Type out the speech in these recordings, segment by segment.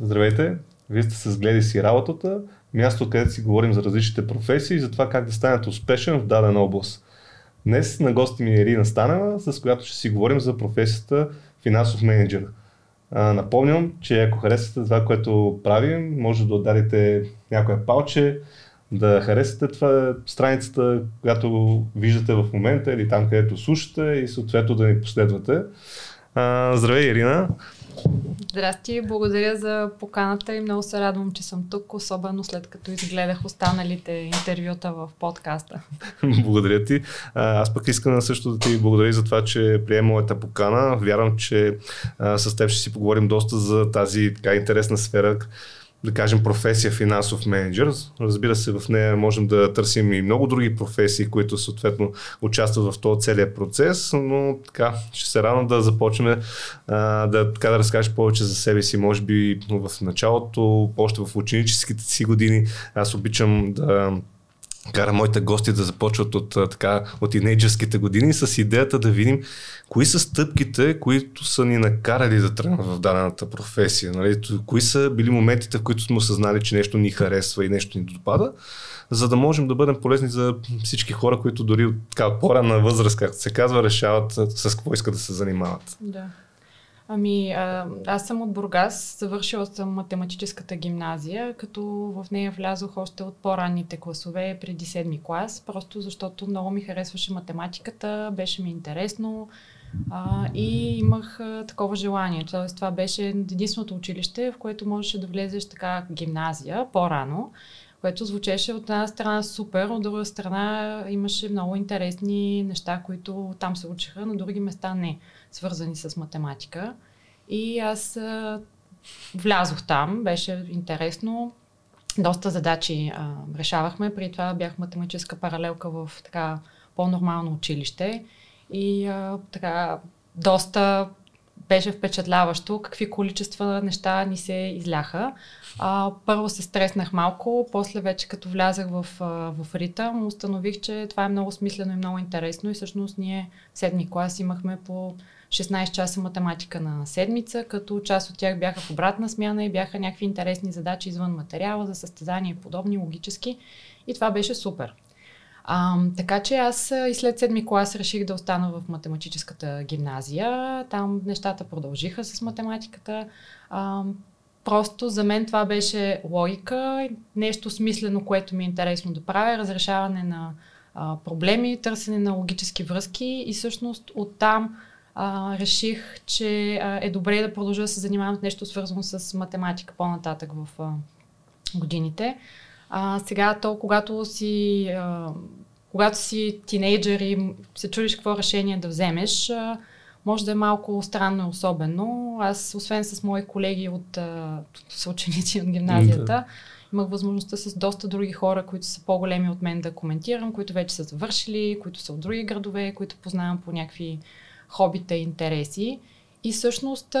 Здравейте! Вие сте с Гледай си работата, място, където си говорим за различните професии и за това как да станете успешен в дадена област. Днес на гости ми е Ирина Станева, с която ще си говорим за професията финансов менеджер. Напомням, че ако харесате това, което правим, може да ударите някоя палче, да харесате това страницата, която виждате в момента или там, където слушате и съответно да ни последвате. А, здравей, Ирина! Здрасти, благодаря за поканата и много се радвам, че съм тук, особено след като изгледах останалите интервюта в подкаста. благодаря ти. Аз пък искам също да ти благодаря за това, че приема моята покана. Вярвам, че с теб ще си поговорим доста за тази така интересна сфера, да кажем, професия финансов менеджер. Разбира се, в нея можем да търсим и много други професии, които съответно участват в този целият процес, но така, ще се радвам да започнем да, така да разкажеш повече за себе си, може би в началото, още в ученическите си години. Аз обичам да кара моите гости да започват от, така, от тинейджерските години с идеята да видим кои са стъпките, които са ни накарали да тръгнем в дадената професия. Нали? Кои са били моментите, в които сме осъзнали, че нещо ни харесва и нещо ни допада, за да можем да бъдем полезни за всички хора, които дори от така, по-ранна възраст, както се казва, решават с какво искат да се занимават. Да. Ами, а, аз съм от Бургас, завършила съм математическата гимназия, като в нея влязох още от по-ранните класове, преди седми клас, просто защото много ми харесваше математиката, беше ми интересно а, и имах а, такова желание. Тоест, това беше единственото училище, в което можеше да влезеш така гимназия по-рано което звучеше от една страна супер, от друга страна имаше много интересни неща, които там се учиха, на други места не свързани с математика. И аз а, влязох там, беше интересно. Доста задачи а, решавахме. При това бях математическа паралелка в така по-нормално училище. И а, така доста беше впечатляващо какви количества неща ни се изляха. А, първо се стреснах малко, после вече като влязах в, в ритъм, установих, че това е много смислено и много интересно и всъщност ние в седми клас имахме по 16 часа математика на седмица, като част от тях бяха в обратна смяна и бяха някакви интересни задачи извън материала за състезания и подобни, логически. И това беше супер. А, така че аз и след седми клас реших да остана в математическата гимназия. Там нещата продължиха с математиката. А, просто за мен това беше логика, нещо смислено, което ми е интересно да правя, разрешаване на а, проблеми, търсене на логически връзки и всъщност оттам а, реших, че а, е добре да продължа да се занимавам с нещо свързано с математика по-нататък в а, годините. А, сега то, когато си, а, когато си тинейджър и се чудиш какво решение да вземеш, а, може да е малко странно и особено. Аз, освен с мои колеги от съученици от гимназията, имах възможността с доста други хора, които са по-големи от мен да коментирам, които вече са завършили, които са от други градове, които познавам по някакви хобита и интереси. И всъщност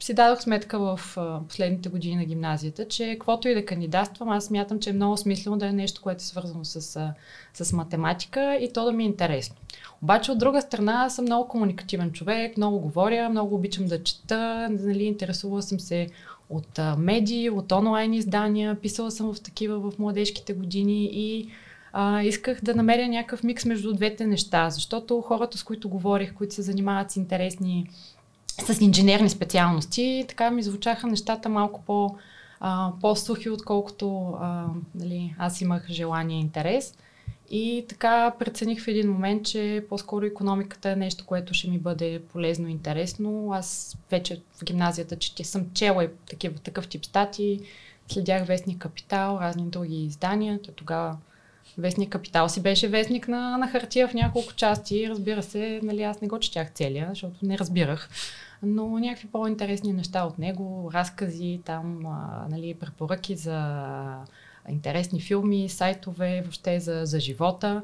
си дадох сметка в последните години на гимназията, че каквото и да кандидатствам, аз смятам, че е много смислено да е нещо, което е свързано с, с математика и то да ми е интересно. Обаче от друга страна съм много комуникативен човек, много говоря, много обичам да чета, нали, интересувала съм се от медии, от онлайн издания, писала съм в такива в младежките години и а, исках да намеря някакъв микс между двете неща, защото хората, с които говорих, които се занимават с интересни, с инженерни специалности, така ми звучаха нещата малко по, а, по-сухи, отколкото а, нали, аз имах желание и интерес. И така прецених в един момент, че по-скоро економиката е нещо, което ще ми бъде полезно и интересно. Аз вече в гимназията че съм чела и такива, такъв тип стати, следях Вестник Капитал, разни други издания. То тогава Вестник Капитал си беше вестник на, на хартия в няколко части. Разбира се, нали, аз не го четях целия, защото не разбирах. Но някакви по-интересни неща от него, разкази, там, а, нали, препоръки за интересни филми, сайтове, въобще за, за живота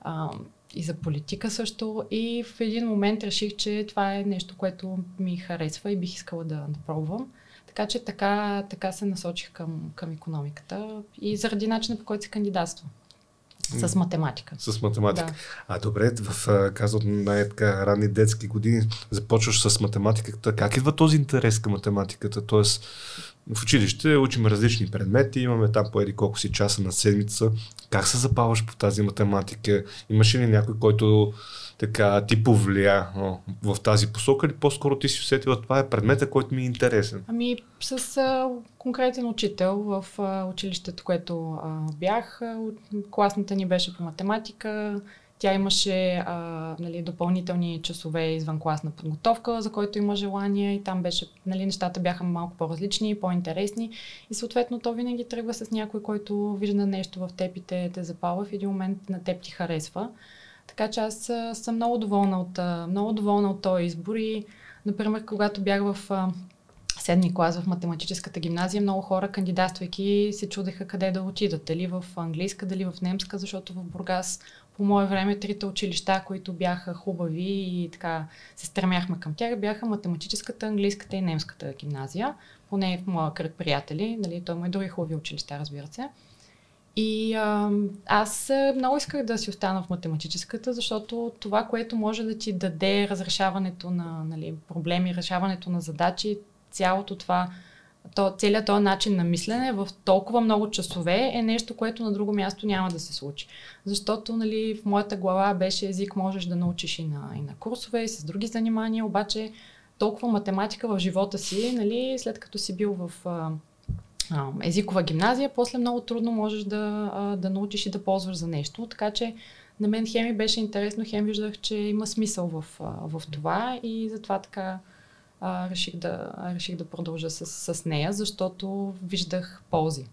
а, и за политика също. И в един момент реших, че това е нещо, което ми харесва и бих искала да, пробвам. Така че така, така се насочих към, към економиката и заради начина по който се кандидатства. С математика. С математика. Да. А добре, в казват най-така ранни детски години започваш с математиката. Как идва този интерес към математиката? Тоест, в училище учим различни предмети, имаме там по еди колко си часа на седмица. Как се запаваш по тази математика? Имаше ли някой, който така ти повлия в тази посока или по-скоро ти си усетила това е предмета, който ми е интересен? Ами с а, конкретен учител в а, училището, което а, бях. А, класната ни беше по математика. Тя имаше а, нали, допълнителни часове извън класна подготовка, за който има желание и там беше, нали, нещата бяха малко по-различни, по-интересни и съответно то винаги тръгва с някой, който вижда нещо в теб и те, те запалва в един момент на теб ти харесва. Така че аз съм много доволна от, много доволна от този избор и, например, когато бях в седми клас в математическата гимназия, много хора, кандидатствайки, се чудеха къде да отидат. Дали в английска, дали в немска, защото в Бургас по мое време трите училища, които бяха хубави и така се стремяхме към тях, бяха математическата, английската и немската гимназия. Поне в моя кръг приятели, нали, той има и други хубави училища, разбира се. И а, аз много исках да си остана в математическата, защото това, което може да ти даде разрешаването на нали, проблеми, решаването на задачи, цялото това, то, целият този начин на мислене в толкова много часове е нещо, което на друго място няма да се случи. Защото нали, в моята глава беше език можеш да научиш и на, и на курсове, и с други занимания, обаче толкова математика в живота си, нали, след като си бил в езикова гимназия, после много трудно можеш да, да научиш и да ползваш за нещо. Така че на мен хеми беше интересно, хем виждах, че има смисъл в, в това и затова така а, реших, да, реших да продължа с, с нея, защото виждах ползи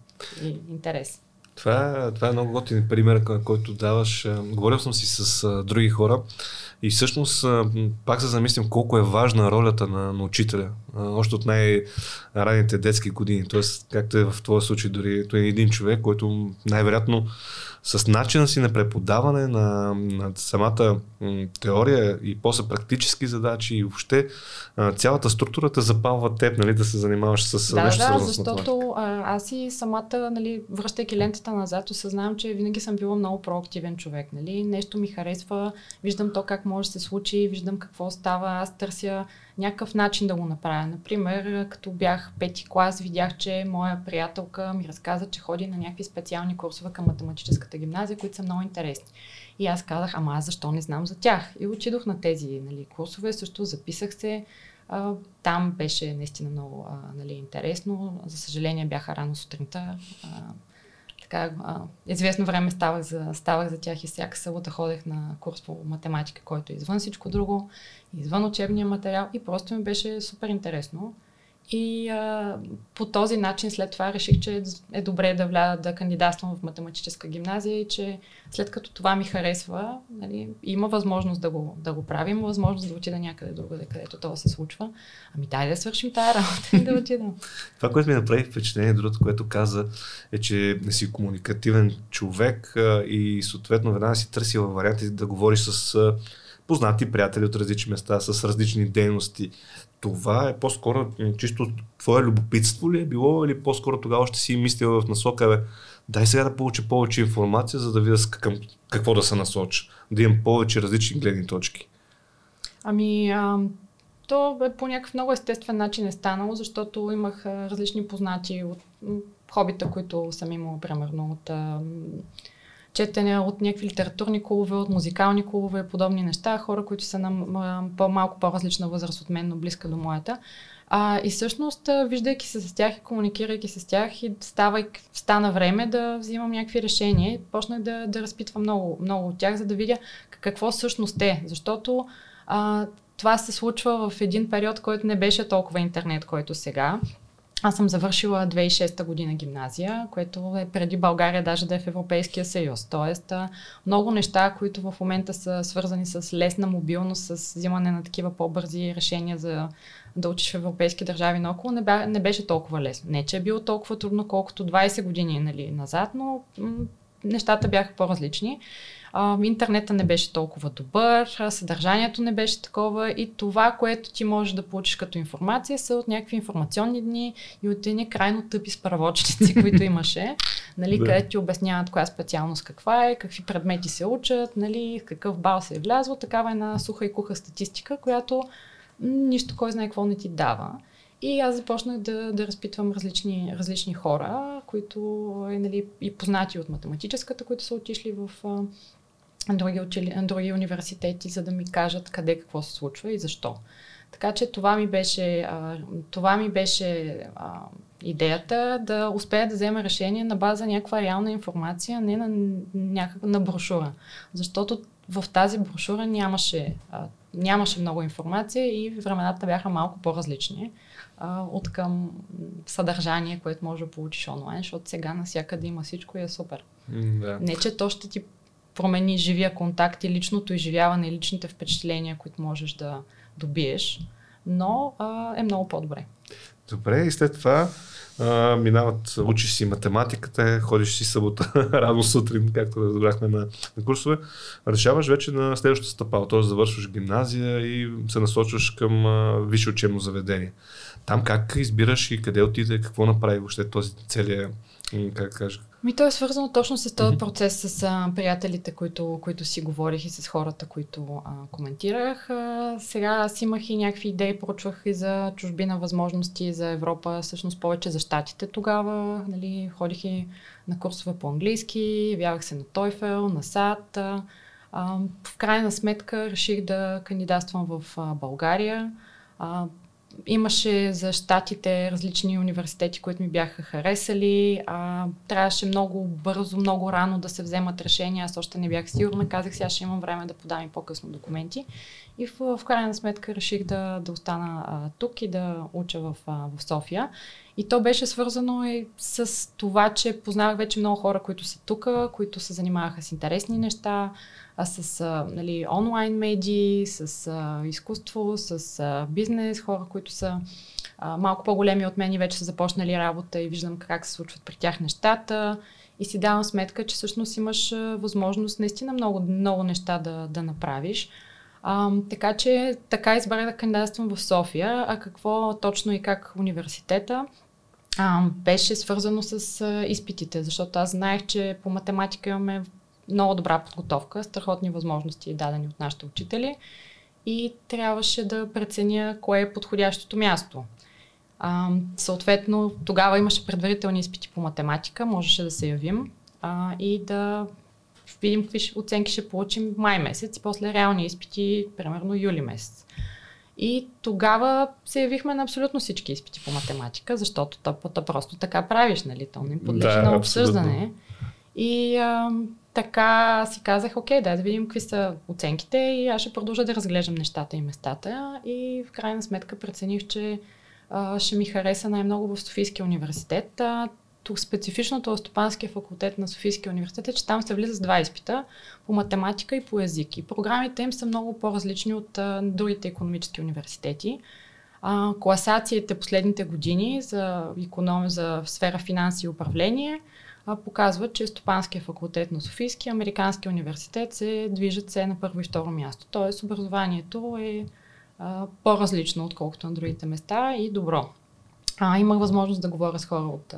и интерес. Това, това е много готин пример, който даваш. Говорил съм си с други хора и всъщност пак се замислям колко е важна ролята на, на учителя. Още от най-ранните детски години. Тоест, както е в твоя случай, дори той е един човек, който най-вероятно с начина си на преподаване на, на самата м, теория и после практически задачи и въобще а, цялата структура те запалва теб, нали, да се занимаваш с да, нещо. Да, защото а, аз и самата, нали, връщайки лентата назад, осъзнавам, че винаги съм била много проактивен човек. Нали? Нещо ми харесва, виждам то как може да се случи, виждам какво става, аз търся някакъв начин да го направя. Например, като бях пети клас, видях, че моя приятелка ми разказа, че ходи на някакви специални курсове към математическата гимназия, които са много интересни. И аз казах, ама аз защо не знам за тях? И отидох на тези нали, курсове, също записах се. А, там беше наистина много а, нали, интересно. За съжаление бяха рано сутринта. А, така, известно време ставах за, ставах за тях и всяка събота ходех на курс по математика, който е извън всичко друго, извън учебния материал и просто ми беше супер интересно. И а, по този начин след това реших, че е добре да вля, да кандидатствам в математическа гимназия и че след като това ми харесва, нали, има възможност да го, да го правим, възможност да отида някъде другаде, където това се случва. Ами дай да свършим тази работа и да отидем. това, което ми направи впечатление, другото, което каза, е, че не си комуникативен човек а, и съответно веднага си търсила варианти да говориш с а, познати приятели от различни места, с различни дейности това е по-скоро чисто твое любопитство ли е било или по-скоро тогава ще си мислил в насока, бе, дай сега да получа повече информация, за да видя към какво да се насоча, да имам повече различни гледни точки. Ами, а, то бе по някакъв много естествен начин е станало, защото имах различни познати от хобита, които съм имала, примерно от а, четене от някакви литературни клубове, от музикални клубове, подобни неща, хора, които са на по-малко по-различна възраст от мен, но близка до моята. А, и всъщност, виждайки се с тях и комуникирайки с тях и става, стана време да взимам някакви решения, почнах да, да разпитвам много, много от тях, за да видя какво всъщност е. Защото а, това се случва в един период, който не беше толкова интернет, който сега. Аз съм завършила 2006 година гимназия, което е преди България даже да е в Европейския съюз. Тоест, много неща, които в момента са свързани с лесна мобилност, с взимане на такива по-бързи решения за да учиш в европейски държави наоколо, не, бе, не беше толкова лесно. Не, че е било толкова трудно, колкото 20 години нали, назад, но м- нещата бяха по-различни а, интернета не беше толкова добър, съдържанието не беше такова и това, което ти можеш да получиш като информация са от някакви информационни дни и от едни крайно тъпи справочници, които имаше, нали, да. където ти обясняват коя специалност каква е, какви предмети се учат, нали, какъв бал се е влязло, такава една суха и куха статистика, която нищо кой знае какво не ти дава. И аз започнах да, да разпитвам различни, различни хора, които е, нали, и познати от математическата, които са отишли в други, учили, други университети, за да ми кажат къде какво се случва и защо. Така че това ми беше, а, това ми беше а, идеята да успея да взема решение на база някаква реална информация, не на някаква на брошура. Защото в тази брошура нямаше, а, нямаше много информация и времената бяха малко по-различни а, от към съдържание, което може да получиш онлайн, защото сега навсякъде има всичко и е супер. Да. Не, че то ще ти промени живия контакт и личното изживяване и личните впечатления, които можеш да добиеш, но а, е много по-добре. Добре, и след това а, минават, учиш си математиката, ходиш си събота рано сутрин, както разбрахме на, на курсове, решаваш вече на следващата стъпала, т.е. завършваш гимназия и се насочваш към а, висше учебно заведение. Там как избираш и къде отиде, какво направи въобще този целият, как кажа, ми то е свързано точно с този процес с а, приятелите, които, които си говорих и с хората, които а, коментирах. А, сега аз имах и някакви идеи, поручвах и за чужбина възможности за Европа, всъщност повече за щатите тогава. Нали, ходих и на курсове по английски, явявах се на Тойфел, на САД. А, а, в крайна сметка реших да кандидатствам в а, България. А, имаше за щатите различни университети, които ми бяха харесали. А, трябваше много бързо, много рано да се вземат решения. Аз още не бях сигурна. Казах, сега ще имам време да подам и по-късно документи. И в, в крайна сметка реших да, да остана а, тук и да уча в, а, в София. И то беше свързано и с това, че познавах вече много хора, които са тук, които се занимаваха с интересни неща, а с а, нали, онлайн медии, с а, изкуство, с а, бизнес, хора, които са а, малко по-големи от мен и вече са започнали работа и виждам как се случват при тях нещата. И си давам сметка, че всъщност имаш възможност наистина много, много неща да, да направиш. А, така че така избрах да кандидатствам в София. А какво точно и как университета? А, беше свързано с а, изпитите, защото аз знаех, че по математика имаме много добра подготовка, страхотни възможности дадени от нашите учители и трябваше да преценя кое е подходящото място. А, съответно, тогава имаше предварителни изпити по математика, можеше да се явим а, и да видим какви оценки ще получим май месец и после реални изпити, примерно юли месец. И тогава се явихме на абсолютно всички изпити по математика, защото то, то просто така правиш, нали? То не подлежи да, на обсъждане. Абсолютно. И а, така си казах, окей, да, да видим какви са оценките и аз ще продължа да разглеждам нещата и местата. И в крайна сметка прецених, че а, ще ми хареса най-много в Софийския университет. А, тук специфичното Стопанския факултет на Софийския университет е, че там се влиза с два изпита по математика и по език. И програмите им са много по-различни от а, другите економически университети. А, класациите последните години за, економ, за сфера финанси и управление – а, показват, че Стопанския факултет на Софийския, Американския университет се движат се на първо и второ място. Тоест образованието е а, по-различно, отколкото на другите места и добро. А, имах възможност да говоря с хора от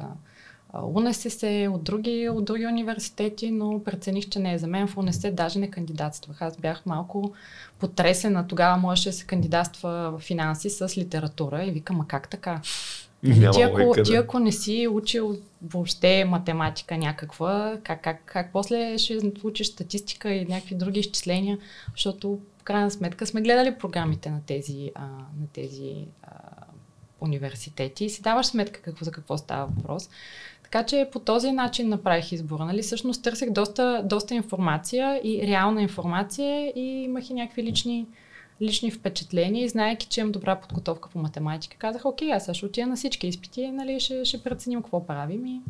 УНСС, от други, от други университети, но прецених, че не е за мен. В УНСС даже не кандидатствах. Аз бях малко потресена. Тогава можеше да се кандидатства в финанси с литература и викам, а как така? Няма ти, ако, ти ако не си учил въобще математика някаква, как, как, как после ще учиш статистика и някакви други изчисления, защото в крайна сметка сме гледали програмите на тези, а, на тези а, университети и си даваш сметка какво, за какво става въпрос. Така че по този начин направих избора. Нали? Всъщност търсех доста, доста информация и реална информация и имах и някакви лични лични впечатления и знаеки, че имам добра подготовка по математика, казах, окей, аз ще отида на всички изпити, нали, ще, ще преценим какво правим и,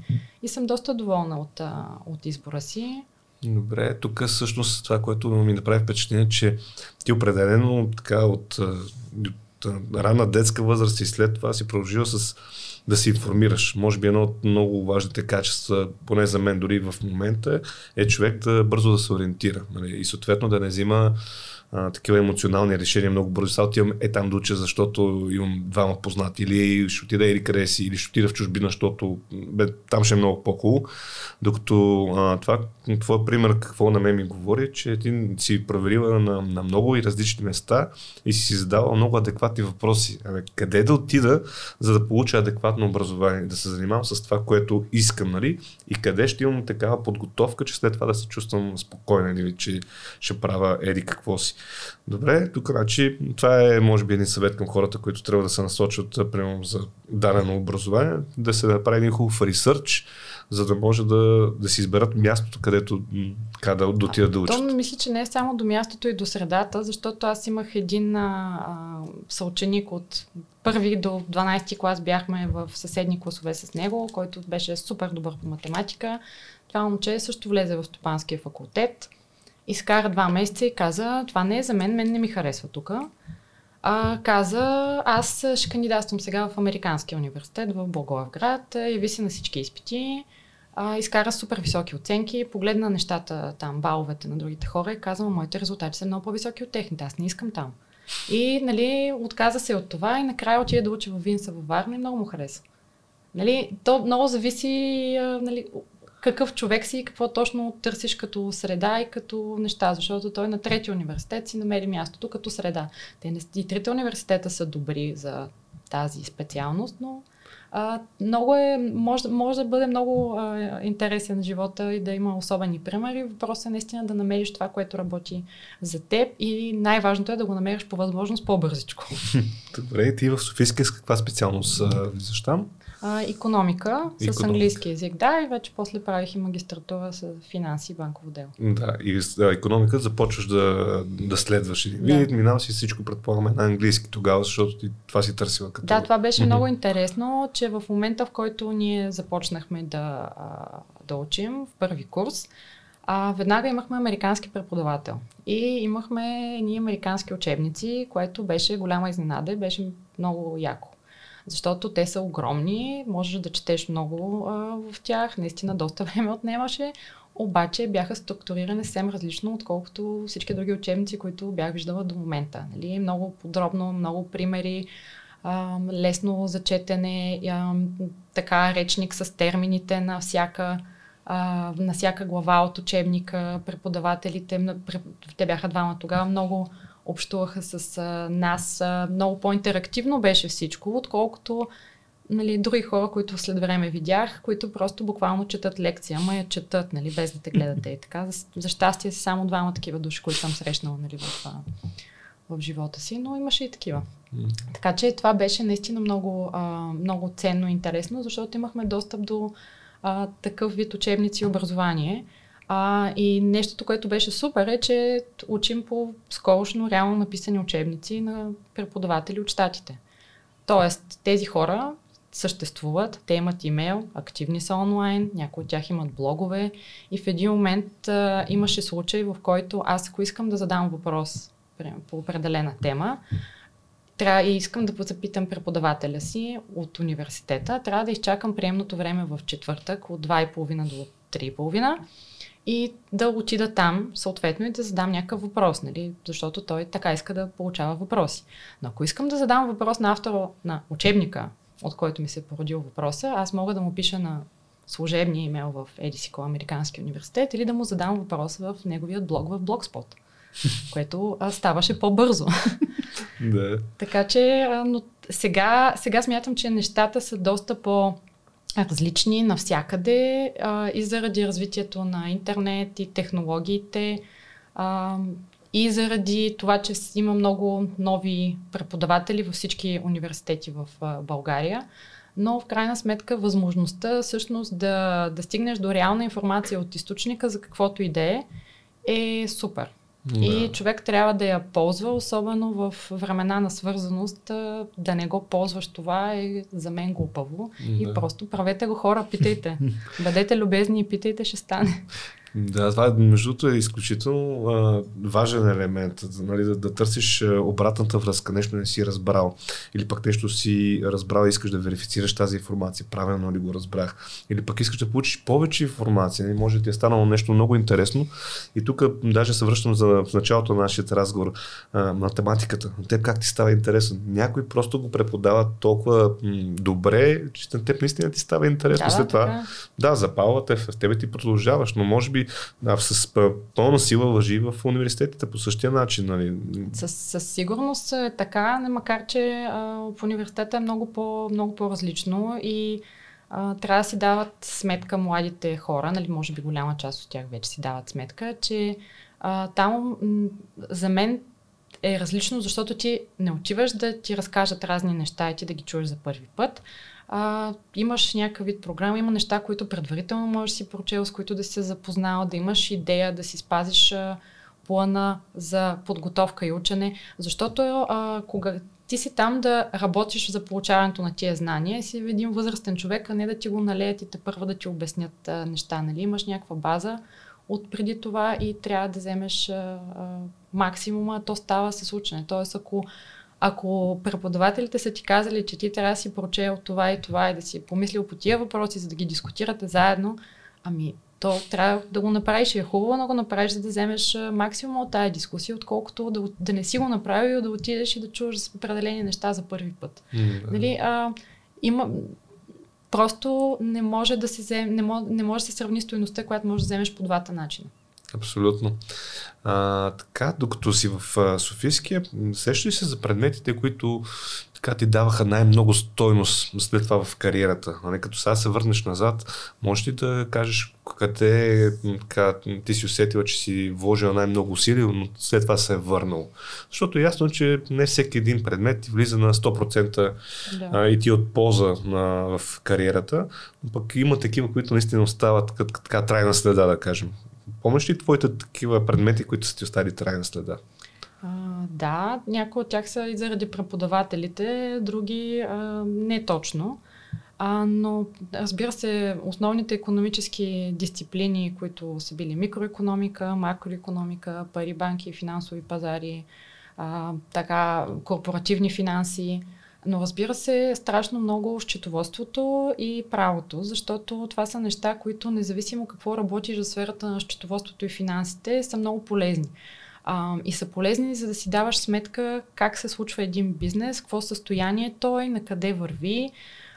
и съм доста доволна от, от избора си. Добре, тук всъщност това, което ми направи впечатление, че ти определено така от, от рана детска възраст и след това си продължила с да се информираш. Може би едно от много важните качества, поне за мен дори в момента, е човек да бързо да се ориентира. Нали? И съответно да не взима такива емоционални решения много бързо. Сега отивам е там да уча, защото имам двама познати или ще отида или къде си, или ще отида в чужбина, защото бе, там ще е много по-хубаво. Докато а, това, твой пример какво на мен ми говори, че ти си проверила на, на много и различни места и си си задавал много адекватни въпроси. Абе, къде да отида, за да получа адекватно образование, да се занимавам с това, което искам, нали? И къде ще имам такава подготовка, че след това да се чувствам спокойна, нали? че ще правя еди какво си. Добре, тук значи това е може би един съвет към хората, които трябва да се насочат примерно за дадено образование, да се направи един хубав ресърч, за да може да, да си изберат мястото, където как да, да отидат да учат. То мисля, че не е само до мястото и до средата, защото аз имах един а, съученик от първи до 12 клас бяхме в съседни класове с него, който беше супер добър по математика. Това момче също влезе в стопанския факултет. Изкара два месеца и каза, това не е за мен, мен не ми харесва тук. Каза, аз ще кандидатствам сега в Американския университет в Благоевград, яви се на всички изпити, а, изкара супер високи оценки, погледна нещата там, баловете на другите хора и каза, моите резултати са много по-високи от техните, аз не искам там. И нали, отказа се от това и накрая отиде да учи в Винса във Варна и много му хареса. Нали, то много зависи нали, какъв човек си и какво точно търсиш като среда и като неща, защото той на трети университет си намери мястото като среда. Те не, и трите университета са добри за тази специалност, но а, много е, може, може да бъде много а, интересен живота и да има особени примери. Въпросът е наистина да намериш това, което работи за теб и най-важното е да го намериш по възможност по-бързичко. Добре, ти в Софийска с каква специалност влизаш там? А, економика, економика с английски язик, да, и вече после правих и магистратура с финанси и банково дело. Да, и с да, економика започваш да, да следваш един да. вид, минава си всичко, предполагаме, на английски тогава, защото ти това си търсила като... Да, това беше mm-hmm. много интересно, че в момента, в който ние започнахме да, да учим в първи курс, а, веднага имахме американски преподавател. И имахме едни американски учебници, което беше голяма изненада и беше много яко защото те са огромни, можеш да четеш много а, в тях, наистина доста време отнемаше, обаче бяха структурирани съвсем различно, отколкото всички други учебници, които бях виждала до момента. Нали? Много подробно, много примери, а, лесно зачетене, а, така речник с термините на всяка на всяка глава от учебника, преподавателите, те бяха двама тогава, много общуваха с а, нас. А, много по-интерактивно беше всичко, отколкото нали, други хора, които след време видях, които просто буквално четат лекция, ама я четат, нали, без да те гледате и така. За, за щастие са само двама такива души, които съм срещнала нали, в, в живота си, но имаше и такива. Mm. Така че това беше наистина много, а, много ценно и интересно, защото имахме достъп до а, такъв вид учебници и образование. А, и нещото, което беше супер е, че учим по скорошно реално написани учебници на преподаватели от щатите. Тоест, тези хора съществуват, те имат имейл, активни са онлайн, някои от тях имат блогове и в един момент а, имаше случай, в който аз ако искам да задам въпрос по определена тема, трябва и искам да запитам преподавателя си от университета, трябва да изчакам приемното време в четвъртък от 2.30 до 3.30 и да отида там, съответно, и да задам някакъв въпрос, нали? защото той така иска да получава въпроси. Но ако искам да задам въпрос на автора на учебника, от който ми се е породил въпроса, аз мога да му пиша на служебния имейл в Едисико, Американски университет, или да му задам въпрос в неговият блог в Блогспот, което а, ставаше по-бързо. Да. така че, а, но сега, сега смятам, че нещата са доста по- различни навсякъде а, и заради развитието на интернет и технологиите а, и заради това, че има много нови преподаватели във всички университети в а, България. Но в крайна сметка възможността всъщност да, да стигнеш до реална информация от източника за каквото и да е, е супер. Да. И човек трябва да я ползва, особено в времена на свързаност, да не го ползваш това е за мен глупаво. Да. И просто правете го хора, питайте. Бъдете любезни и питайте, ще стане. Да, това между другото е изключително а, важен елемент, нали, да, да търсиш обратната връзка, нещо не си разбрал или пък нещо си разбрал и искаш да верифицираш тази информация, правилно ли го разбрах, или пък искаш да получиш повече информация, нали, може да ти е станало нещо много интересно и тук даже се връщам за в началото на нашия разговор, а, математиката, на теб как ти става интересен. Някой просто го преподава толкова м- добре, че на теб наистина ти става интересно. Да, След това, така. да, запалва те, в тебе ти продължаваш, но може би а, с пълна сила въжи в университетите по същия начин. Нали? Със, със сигурност е така, макар че а, в университета е много, по, много по-различно и а, трябва да си дават сметка младите хора, нали, може би голяма част от тях вече си дават сметка, че а, там м, за мен е различно, защото ти не отиваш да ти разкажат разни неща и ти да ги чуеш за първи път. А, имаш някакъв вид програма, има неща, които предварително можеш да си прочел, с които да си се запознал, да имаш идея, да си спазиш а, плана за подготовка и учене, защото а, кога ти си там да работиш за получаването на тия знания, си един възрастен човек, а не да ти го налеят и те първо да ти обяснят а, неща. Нали? Имаш някаква база от преди това и трябва да вземеш а, а, максимума, то става с учене. Тоест, ако ако преподавателите са ти казали, че ти трябва да си прочел това и това и да си помислил по тия въпроси, за да ги дискутирате заедно, ами то трябва да го направиш и е хубаво да го направиш, за да вземеш максимум от тази дискусия, отколкото да, да не си го направил, да отидеш и да чуваш определени неща за първи път. Mm, Нали, а, има, просто не може да се вземе, не може, не може да се сравни стоеността, която можеш да вземеш по двата начина. Абсолютно. А, така, докато си в а, Софийския, сещаш ли се за предметите, които така ти даваха най-много стойност след това в кариерата? Нали, като сега се върнеш назад, можеш ли да кажеш къде така, ти си усетила, че си вложила най-много усилия, но след това се е върнал? Защото е ясно, че не всеки един предмет ти влиза на 100% Да. а, и ти от полза на, в кариерата, но пък има такива, които наистина остават като така трайна следа, да кажем. Помниш ли твоите такива предмети, които са ти оставили трайна следа? А, да, някои от тях са и заради преподавателите, други а, не точно. А, но разбира се, основните економически дисциплини, които са били микроекономика, макроекономика, пари, банки, финансови пазари, а, така, корпоративни финанси, но разбира се, страшно много счетоводството и правото, защото това са неща, които независимо какво работиш в сферата на счетоводството и финансите, са много полезни. А, и са полезни, за да си даваш сметка как се случва един бизнес, какво състояние той, на къде върви,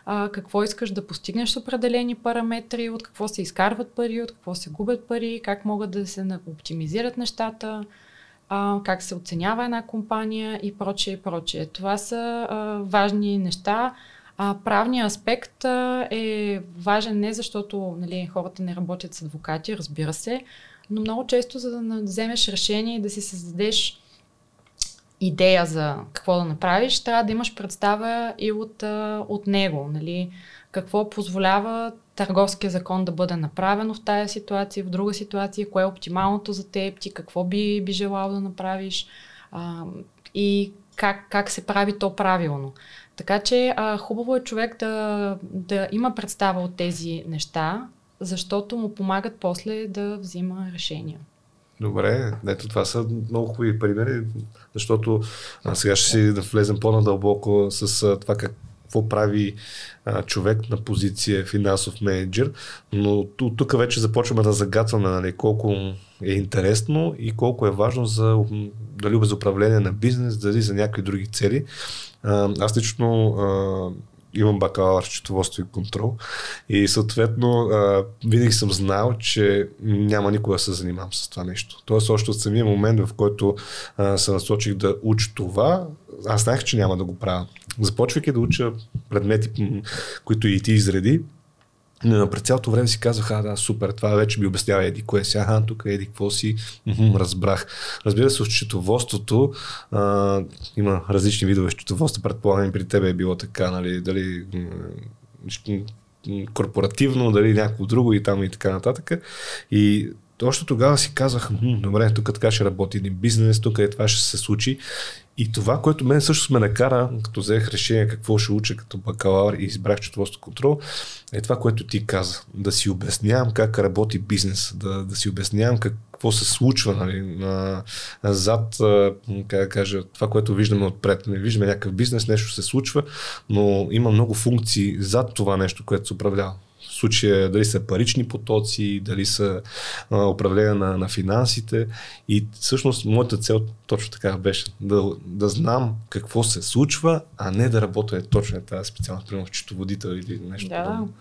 а, какво искаш да постигнеш с определени параметри, от какво се изкарват пари, от какво се губят пари, как могат да се оптимизират нещата, а, как се оценява една компания и прочее прочее. Това са а, важни неща. А, правният аспект а, е важен не защото нали, хората не работят с адвокати, разбира се, но много често за да вземеш решение и да си създадеш идея за какво да направиш, трябва да имаш представа и от, от него. Нали? Какво позволява търговския закон да бъде направено в тая ситуация, в друга ситуация, кое е оптималното за теб, ти какво би, би желал да направиш а, и как, как се прави то правилно. Така че а, хубаво е човек да, да има представа от тези неща, защото му помагат после да взима решения. Добре, ето това са много хубави примери, защото а, сега ще си да влезем по-надълбоко с а, това как, какво прави а, човек на позиция финансов менеджер, но ту- тук вече започваме да загатваме нали, колко е интересно и колко е важно за дали за управление на бизнес, дали за някакви други цели. А, аз лично а, имам бакалавър в счетоводство и контрол и съответно а, винаги съм знал, че няма никога да се занимавам с това нещо. Тоест още от самия момент, в който а, се насочих да уча това, аз знаех, че няма да го правя. Започвайки да уча предмети, които и ти изреди, през цялото време си казвах, а да, супер, това вече ми обяснява еди кое си, аха, тук еди какво си, Мгм, разбрах. Разбира се, в счетоводството а, има различни видове счетоводство, предполагам при тебе е било така, нали, дали корпоративно, дали някакво друго и там и така нататък. И още тогава си казах, добре, тук така ще работи един бизнес, тук е това ще се случи. И това, което мен също ме накара, като взех решение какво ще уча като бакалавър и избрах четоводство контрол, е това, което ти каза. Да си обяснявам как работи бизнес, да, да си обяснявам какво се случва нали, на, назад, как да кажа, това, което виждаме отпред. Не виждаме някакъв бизнес, нещо се случва, но има много функции зад това нещо, което се управлява случая дали са парични потоци, дали са а, управление на, на финансите. И всъщност моята цел точно така беше да, да знам какво се случва, а не да работя точно тази специалност, примерно счетоводител или нещо да. подобно.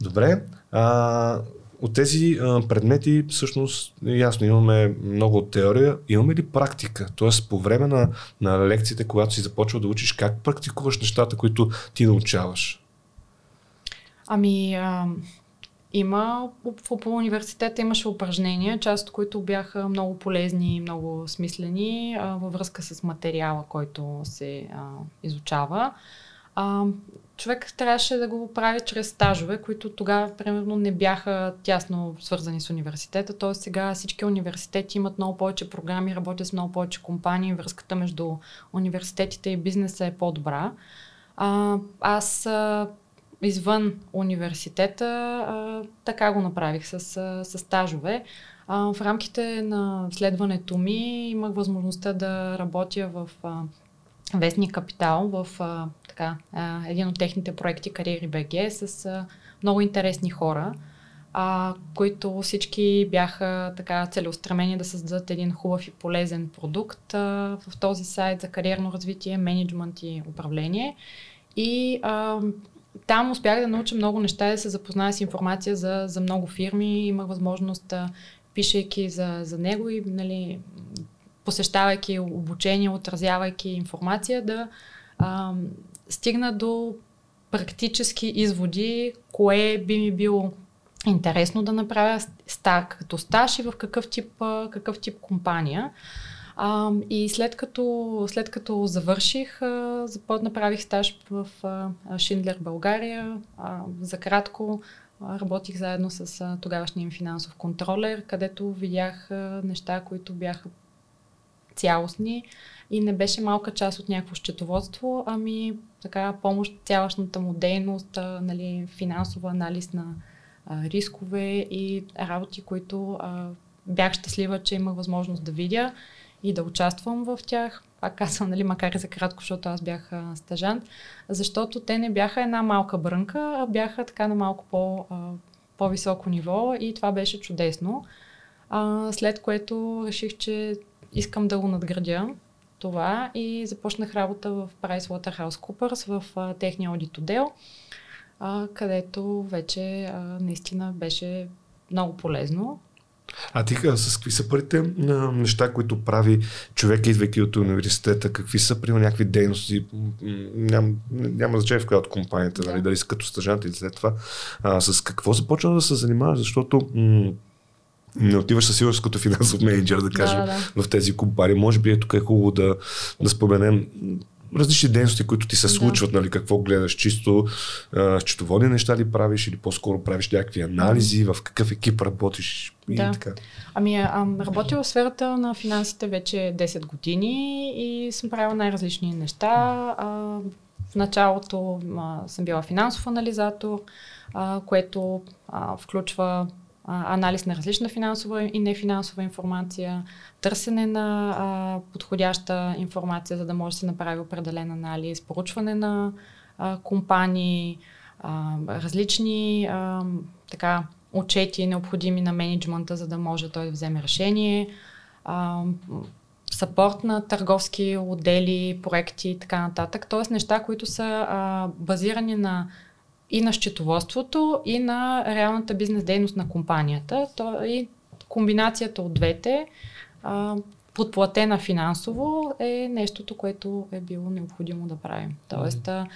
Добре. А, от тези а, предмети всъщност ясно имаме много теория. Имаме ли практика? Тоест по време на, на лекциите, когато си започва да учиш, как практикуваш нещата, които ти научаваш? Ами, а, има, в, в университета имаше упражнения, част от които бяха много полезни и много смислени а, във връзка с материала, който се а, изучава. А, човек трябваше да го прави чрез стажове, които тогава, примерно, не бяха тясно свързани с университета. Тоест сега всички университети имат много повече програми, работят с много повече компании, връзката между университетите и бизнеса е по-добра. А, аз а, извън университета, а, така го направих с, с стажове. А, в рамките на следването ми имах възможността да работя в а, Вестник Капитал, в а, така, а, един от техните проекти Кариери БГ с а, много интересни хора, а, които всички бяха така целеустремени да създадат един хубав и полезен продукт а, в този сайт за кариерно развитие, менеджмент и управление. И а, там успях да науча много неща, да се запозная с информация за, за много фирми. Имах възможност, пишейки за, за него и нали, посещавайки обучение, отразявайки информация, да а, стигна до практически изводи, кое би ми било интересно да направя ста, като стаж и в какъв тип, какъв тип компания. А, и след като, след като завърших, а, направих стаж в а, Шиндлер България. А, за кратко работих заедно с а, тогавашния финансов контролер, където видях а, неща, които бяха цялостни и не беше малка част от някакво счетоводство, ами така помощ цялостната му дейност, а, нали, финансова анализ на а, рискове и работи, които а, бях щастлива, че имах възможност да видя и да участвам в тях. Пак казвам, нали, макар и за кратко, защото аз бях а, стажант, защото те не бяха една малка брънка, а бяха така на малко по, а, по-високо ниво и това беше чудесно. А, след което реших, че искам да го надградя това и започнах работа в PricewaterhouseCoopers в а, техния аудит отдел, а, където вече а, наистина беше много полезно. А ти с какви са първите неща, които прави човек, идвайки от университета? Какви са, при някакви дейности? Ням, няма значение в коя от компанията, да. нали, дали са като стъжант или след това. А, с какво започна да се занимаваш? Защото м- не отиваш със сигурност като финансов менеджер, да кажем, да, да. в тези компании. Може би е тук е хубаво да, да споменем различни дейности, които ти се случват, да. нали, какво гледаш, чисто а, счетоводни неща ли правиш или по-скоро правиш някакви анализи, в какъв екип работиш и да. така. Ами, ам, работя в сферата на финансите вече 10 години и съм правила най-различни неща. А, в началото а, съм била финансов анализатор, а, което а, включва анализ на различна финансова и нефинансова информация, търсене на а, подходяща информация, за да може да се направи определен анализ, поручване на а, компании, а, различни а, така, отчети необходими на менеджмента, за да може той да вземе решение, а, сапорт на търговски отдели, проекти и така нататък. Тоест неща, които са а, базирани на и на счетоводството, и на реалната бизнес дейност на компанията. То, и комбинацията от двете, а, подплатена финансово, е нещото, което е било необходимо да правим. Тоест, а,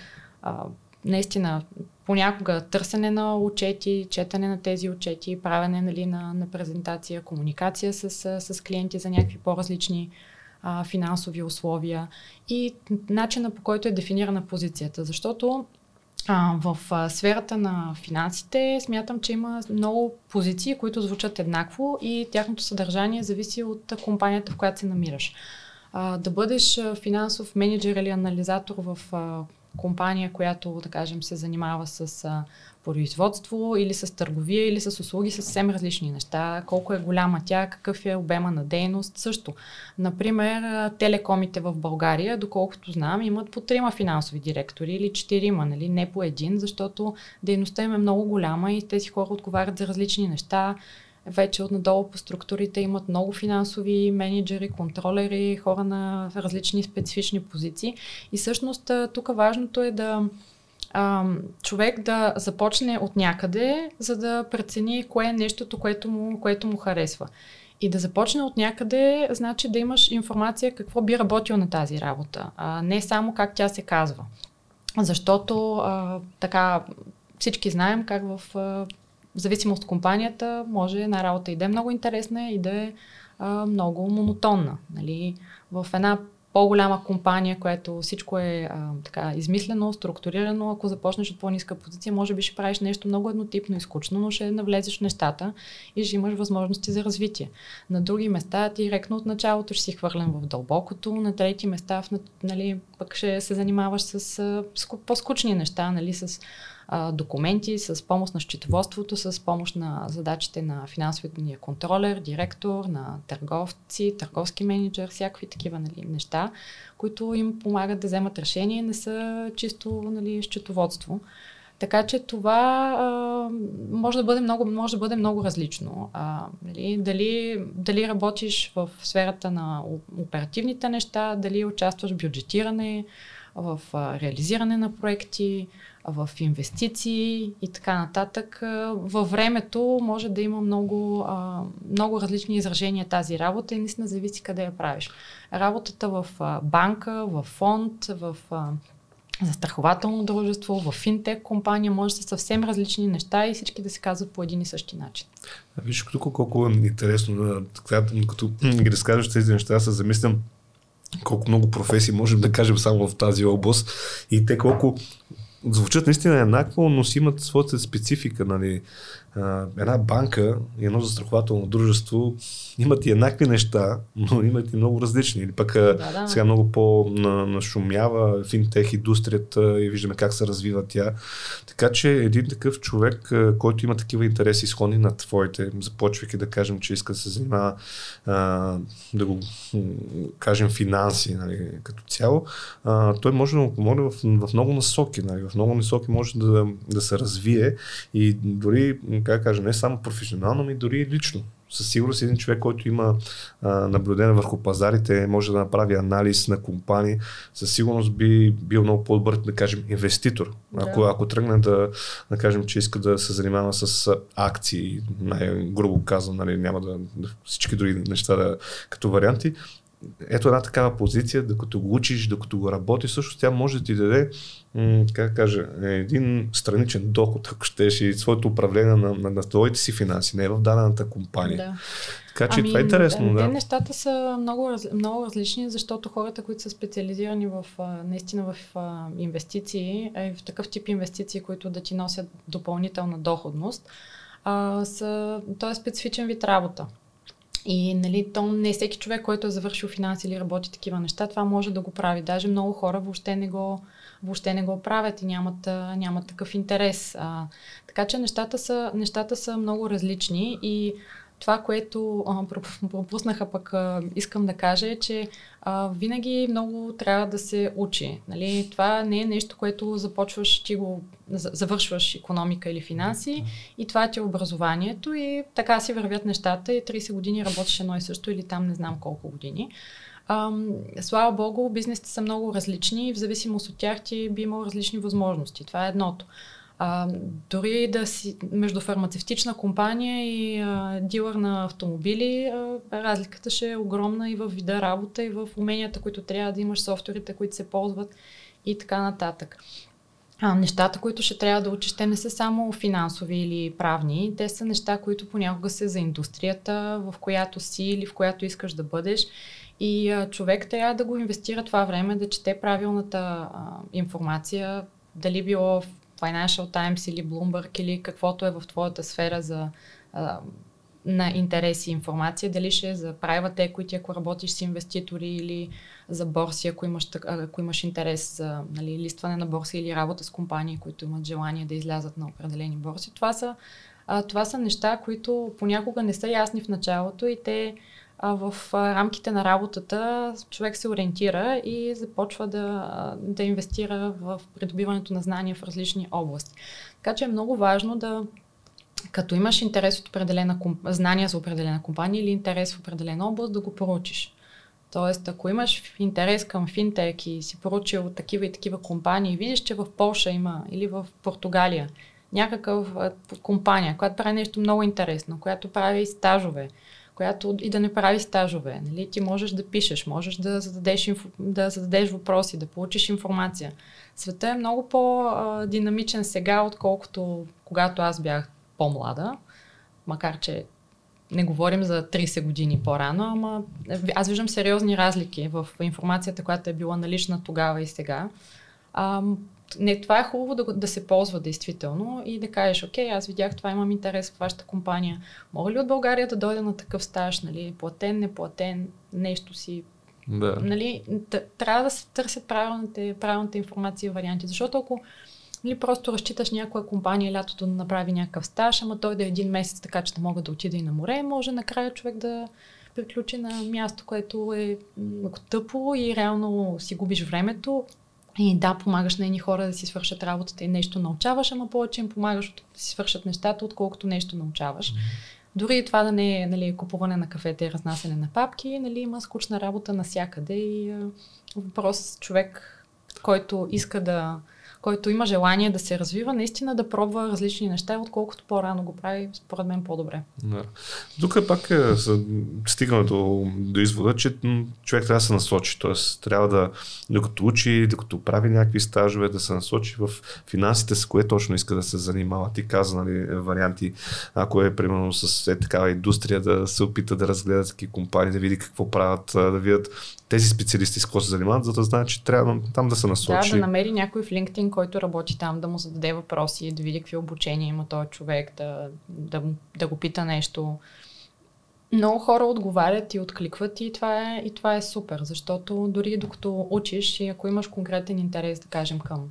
наистина, понякога търсене на отчети, четене на тези отчети, правене нали, на, на презентация, комуникация с, с клиенти за някакви по-различни финансови условия и начина по който е дефинирана позицията. Защото А, в а, сферата на финансите смятам, че има много позиции, които звучат еднакво и тяхното съдържание зависи от компанията, в която се намираш. А, да бъдеш финансов менеджер или анализатор в а, компания, която, да кажем, се занимава с а, производство или с търговия или с услуги, съвсем различни неща. Колко е голяма тя, какъв е обема на дейност също. Например, телекомите в България, доколкото знам, имат по трима финансови директори или четирима, нали? не по един, защото дейността им е много голяма и тези хора отговарят за различни неща вече отнадолу по структурите имат много финансови менеджери, контролери, хора на различни специфични позиции. И всъщност тук важното е да а, човек да започне от някъде, за да прецени кое е нещото, което му, което му харесва. И да започне от някъде, значи да имаш информация какво би работил на тази работа, а не само как тя се казва. Защото а, така всички знаем как в, а, в зависимост от компанията може една работа и да е много интересна и да е а, много монотонна. Нали? В една по-голяма компания, която всичко е а, така измислено, структурирано, ако започнеш от по-ниска позиция, може би ще правиш нещо много еднотипно и скучно, но ще навлезеш в нещата и ще имаш възможности за развитие. На други места директно от началото ще си хвърлен в дълбокото, на трети места нали, пък ще се занимаваш с, с по-скучни неща, нали, с документи, с помощ на счетоводството, с помощ на задачите на финансовия контролер, директор, на търговци, търговски менеджер, всякакви такива нали, неща, които им помагат да вземат решение, не са чисто нали, счетоводство. Така че това а, може, да бъде много, може да бъде много различно. А, нали, дали, дали работиш в сферата на оперативните неща, дали участваш в бюджетиране, в а, реализиране на проекти, в инвестиции и така нататък. Във времето може да има много, много различни изражения тази работа и наистина зависи къде я правиш. Работата в банка, в фонд, в застрахователно дружество, в финтек компания, може да са съвсем различни неща и всички да се казват по един и същи начин. Виж тук колко е интересно, като ги разкажеш тези неща, се замислям колко много професии можем да кажем само в тази област и те колко звучат наистина еднакво, но си имат своята специфика. Нали една банка едно застрахователно дружество имат и еднакви неща, но имат и много различни. Или пък да, да. сега много по-нашумява финтех индустрията и виждаме как се развива тя. Така че един такъв човек, който има такива интереси сходни на твоите, започвайки да кажем, че иска да се занимава да го кажем финанси нали, като цяло, той може да му помогне в, в много насоки. Нали, в много насоки може да, да се развие и дори как кажа, не само професионално, но и дори лично. Със сигурност един човек, който има а, наблюдение върху пазарите, може да направи анализ на компании, със сигурност би бил много по-добър, да кажем, инвеститор. Да. Ако, ако тръгне да, да кажем, че иска да се занимава с акции, най-грубо казвам, нали, няма да, да всички други неща да, като варианти, ето една такава позиция, докато го учиш, докато го работиш, също тя може да ти даде, м- как кажа, един страничен доход, ако щеш, и своето управление на, на, на твоите си финанси, не в дадената компания. Да. Така че ами, това е интересно. Да, да. нещата са много, много различни, защото хората, които са специализирани в, наистина в инвестиции, в такъв тип инвестиции, които да ти носят допълнителна доходност, а, са, то е специфичен вид работа. И нали, то не е всеки човек, който е завършил финанси или работи такива неща, това може да го прави. Даже много хора въобще не го, въобще не го правят и нямат, нямат такъв интерес. А, така че нещата са, нещата са много различни и това, което а, пропуснаха пък а, искам да кажа е, че а, винаги много трябва да се учи. Нали? Това не е нещо, което започваш, ти го завършваш економика или финанси и това ти е образованието и така си вървят нещата и 30 години работиш едно и също или там не знам колко години. А, слава богу, бизнесите са много различни и в зависимост от тях ти би имал различни възможности. Това е едното. А, дори да си между фармацевтична компания и а, дилър на автомобили, а, разликата ще е огромна и в вида работа, и в уменията, които трябва да имаш, софтуерите, които се ползват и така нататък. А, нещата, които ще трябва да учиш, те не са само финансови или правни, те са неща, които понякога са за индустрията, в която си или в която искаш да бъдеш. И а, човек трябва да го инвестира това време, да чете правилната а, информация, дали било Financial Times или Bloomberg или каквото е в твоята сфера за а, на интереси и информация, дали ще е за private equity, ако работиш с инвеститори или за борси, ако имаш, ако имаш интерес за нали, листване на борси или работа с компании, които имат желание да излязат на определени борси. Това са, а, това са неща, които понякога не са ясни в началото и те а, в рамките на работата човек се ориентира и започва да, да инвестира в придобиването на знания в различни области. Така че е много важно да като имаш интерес от определена знания за определена компания или интерес в определена област, да го проучиш. Тоест, ако имаш интерес към финтек и си поручил такива и такива компании, видиш, че в Польша има или в Португалия някакъв компания, която прави нещо много интересно, която прави стажове, която и да не прави стажове. Нали? Ти можеш да пишеш, можеш да зададеш, да зададеш въпроси, да получиш информация. Света е много по-динамичен сега, отколкото когато аз бях по-млада, макар че не говорим за 30 години по-рано, ама аз виждам сериозни разлики в информацията, която е била налична тогава и сега. Не, това е хубаво да, да се ползва действително и да кажеш, окей, аз видях това, имам интерес в вашата компания. Мога ли от България да дойда на такъв стаж, нали, платен, неплатен, нещо си да. Нали, трябва да се търсят правилната, правилната информация и варианти, защото ако или просто разчиташ някоя компания лятото да направи някакъв стаж, ама той да е един месец, така че да мога да отида и на море, може накрая човек да приключи на място, което е тъпо и реално си губиш времето. И да, помагаш на едни хора да си свършат работата и нещо научаваш, ама повече им помагаш да си свършат нещата, отколкото нещо научаваш. Дори и това да не е нали, купуване на кафета и разнасяне на папки, нали, има скучна работа навсякъде и е, въпрос човек, който иска да, който има желание да се развива, наистина да пробва различни неща, отколкото по-рано го прави, според мен по-добре. Да. Тук е пак е, стигаме до, до извода, че човек трябва да се насочи, т.е. трябва да, докато учи, докато прави някакви стажове, да се насочи в финансите, с кое точно иска да се занимава. Ти каза нали, варианти, ако е примерно с е, такава индустрия, да се опита да разгледа такива компании, да види какво правят, да видят тези специалисти с какво се занимават, за да знаят, че трябва там да се насочи. Да, да намери някой в LinkedIn, който работи там, да му зададе въпроси, да види какви обучения има този човек, да, да, да го пита нещо. Много хора отговарят и откликват и това, е, и това е супер, защото дори докато учиш и ако имаш конкретен интерес, да кажем, към,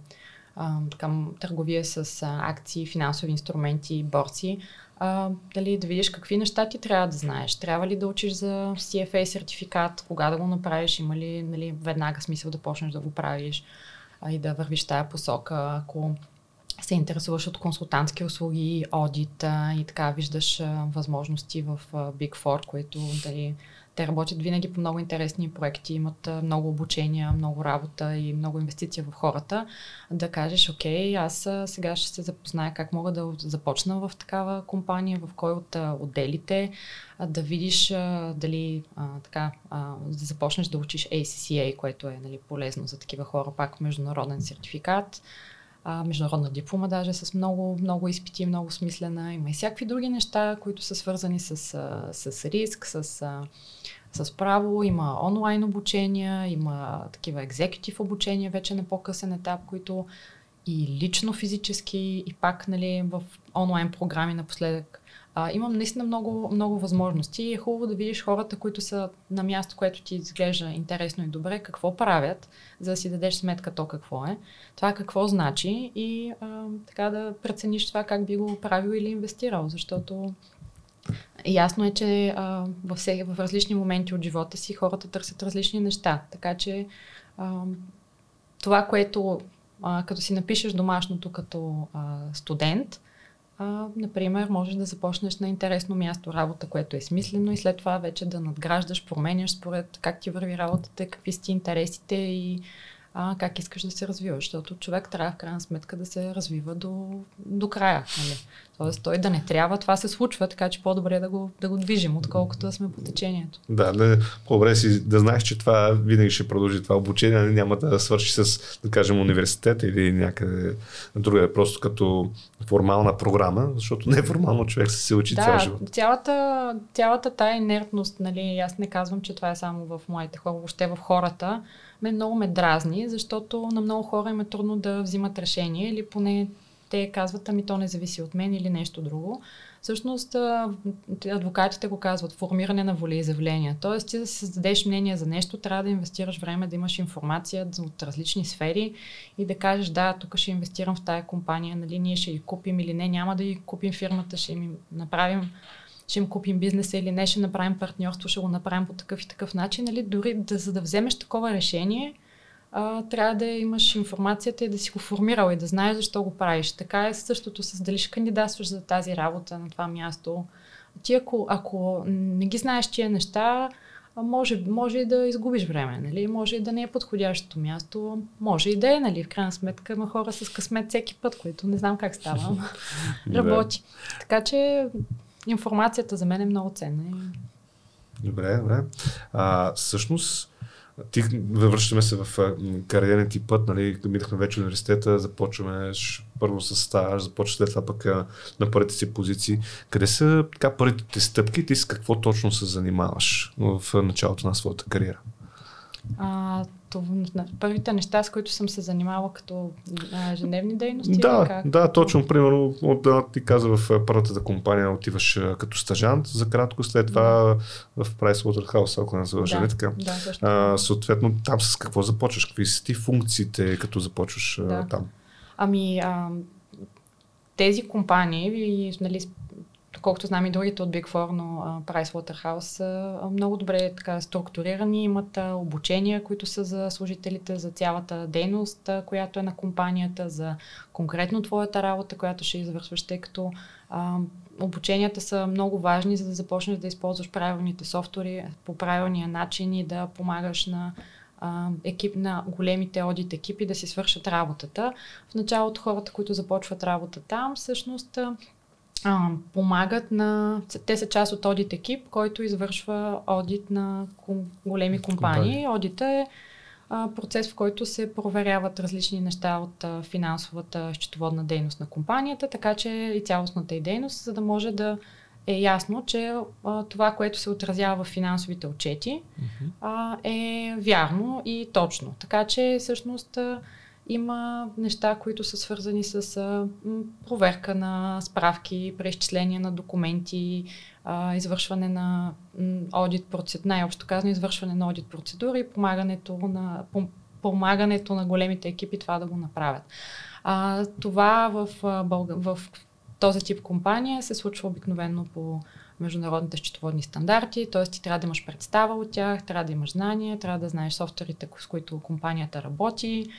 към търговия с акции, финансови инструменти, борси, а, дали да видиш какви неща ти трябва да знаеш. Трябва ли да учиш за CFA сертификат, кога да го направиш, има ли нали, веднага смисъл да почнеш да го правиш а, и да вървиш тая посока. Ако се интересуваш от консултантски услуги, одит и така виждаш а, възможности в а, Big Four, които дали те работят винаги по много интересни проекти, имат много обучения, много работа и много инвестиция в хората. Да кажеш, окей, аз сега ще се запозная как мога да започна в такава компания, в кой от отделите, да видиш дали така, да започнеш да учиш ACCA, което е нали, полезно за такива хора, пак международен сертификат а, международна диплома, даже с много, много изпити, много смислена. Има и всякакви други неща, които са свързани с, с риск, с, с право. Има онлайн обучения, има такива екзекутив обучения вече на по-късен етап, които и лично физически, и пак нали, в онлайн програми напоследък а, имам наистина много, много възможности. И е хубаво да видиш хората, които са на място, което ти изглежда интересно и добре, какво правят, за да си дадеш сметка то какво е, това какво значи и а, така да прецениш това как би го правил или инвестирал, защото ясно е, че а, във, все, в различни моменти от живота си хората търсят различни неща, така че а, това, което а, като си напишеш домашното като а, студент, а, например, можеш да започнеш на интересно място работа, което е смислено и след това вече да надграждаш, променяш според как ти върви работата, какви си интересите и а, как искаш да се развиваш, защото човек трябва в крайна сметка да се развива до, до края. Нали? Тоест той да не трябва, това се случва, така че по-добре е да го, да го движим, отколкото да сме по течението. Да, не, по-добре си да знаеш, че това винаги ще продължи това обучение, няма да свърши с, да кажем, университет или някъде друга, просто като формална програма, защото неформално човек се учи да, цял живот. Цялата, цялата тая инертност, нали, аз не казвам, че това е само в моите хора, въобще в хората, мен много ме дразни, защото на много хора им е трудно да взимат решение или поне те казват, ами то не зависи от мен или нещо друго. Всъщност, адвокатите го казват, формиране на волеизявления. Тоест, ти да си създадеш мнение за нещо, трябва да инвестираш време, да имаш информация от различни сфери и да кажеш, да, тук ще инвестирам в тая компания, нали, ние ще ги купим или не, няма да ги купим фирмата, ще им направим ще им купим бизнеса или не, ще направим партньорство, ще го направим по такъв и такъв начин. Нали? Дори да, за да вземеш такова решение, а, трябва да имаш информацията и да си го формирал и да знаеш защо го правиш. Така е същото с дали ще кандидатстваш за тази работа на това място. Ти ако, ако не ги знаеш тия неща, може, може и да изгубиш време, нали? може и да не е подходящото място, може и да е, нали? в крайна сметка има хора с късмет всеки път, които не знам как става, работи. Така че информацията за мен е много ценна. Добре, добре. А, всъщност, ти връщаме се в кариерния ти път, нали, минахме вече университета, започваме първо с стаж, започваш след това пък на първите си позиции. Къде са така първите стъпки, ти с какво точно се занимаваш в началото на своята кариера? А, това, първите неща, с които съм се занимавала като а, ежедневни дейности? Да, как? да, точно. Примерно, от, ти каза в първата компания отиваш като стажант за кратко, след това да. в Pricewaterhouse, ако не залъжа, да, така. Да, също. А, съответно, там с какво започваш? Какви са ти функциите, като започваш да. там? Ами, а, тези компании, нали, доколкото знам и другите от Big Four, но Pricewaterhouse са много добре така структурирани, имат обучения, които са за служителите, за цялата дейност, която е на компанията, за конкретно твоята работа, която ще извършваш, тъй като обученията са много важни, за да започнеш да използваш правилните софтуери по правилния начин и да помагаш на екип на големите одит екипи да си свършат работата. В началото хората, които започват работа там, всъщност а, помагат на... Те са част от одит екип, който извършва одит на големи компании. Одита е а, процес, в който се проверяват различни неща от а, финансовата счетоводна дейност на компанията, така че и цялостната и дейност, за да може да е ясно, че а, това, което се отразява в финансовите отчети, а, е вярно и точно. Така че всъщност а, има неща, които са свързани с а, проверка на справки, преизчисление на документи, а, извършване на аудит процедури, най-общо казано извършване на аудит процедури помагането на, помагането на големите екипи това да го направят. А, това в, в, този тип компания се случва обикновено по международните счетоводни стандарти, т.е. ти трябва да имаш представа от тях, трябва да имаш знания, трябва да знаеш софтуерите, с които компанията работи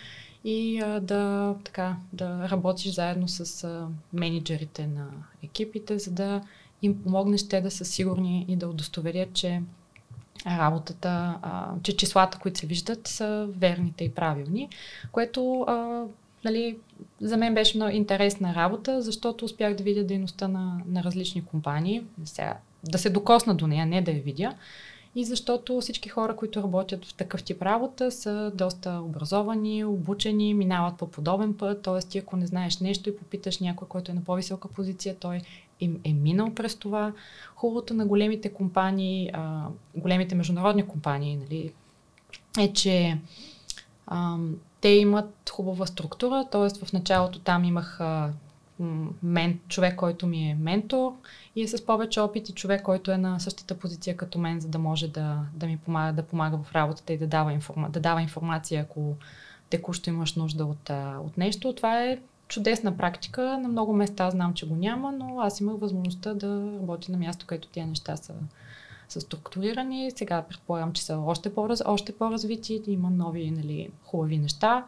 и а, да, така, да работиш заедно с а, менеджерите на екипите, за да им помогнеш те да са сигурни и да удостоверят, че работата, а, че числата, които се виждат, са верните и правилни, което а, нали, за мен беше много интересна работа, защото успях да видя дейността на, на различни компании, сега, да се докосна до нея, не да я видя и защото всички хора, които работят в такъв тип работа, са доста образовани, обучени, минават по подобен път, т.е. ти ако не знаеш нещо и попиташ някой, който е на по-висока позиция, той им е минал през това. Хубавото на големите компании, а, големите международни компании, нали, е, че а, те имат хубава структура, т.е. в началото там имах а, мен, човек, който ми е ментор и е с повече опит и човек, който е на същата позиция като мен, за да може да, да ми помага, да помага в работата и да дава, информа, да дава информация, ако текущо имаш нужда от, от нещо. Това е чудесна практика. На много места знам, че го няма, но аз имах възможността да работя на място, където тия неща са, са структурирани. Сега предполагам, че са още, по-раз, още по-развити. Има нови нали, хубави неща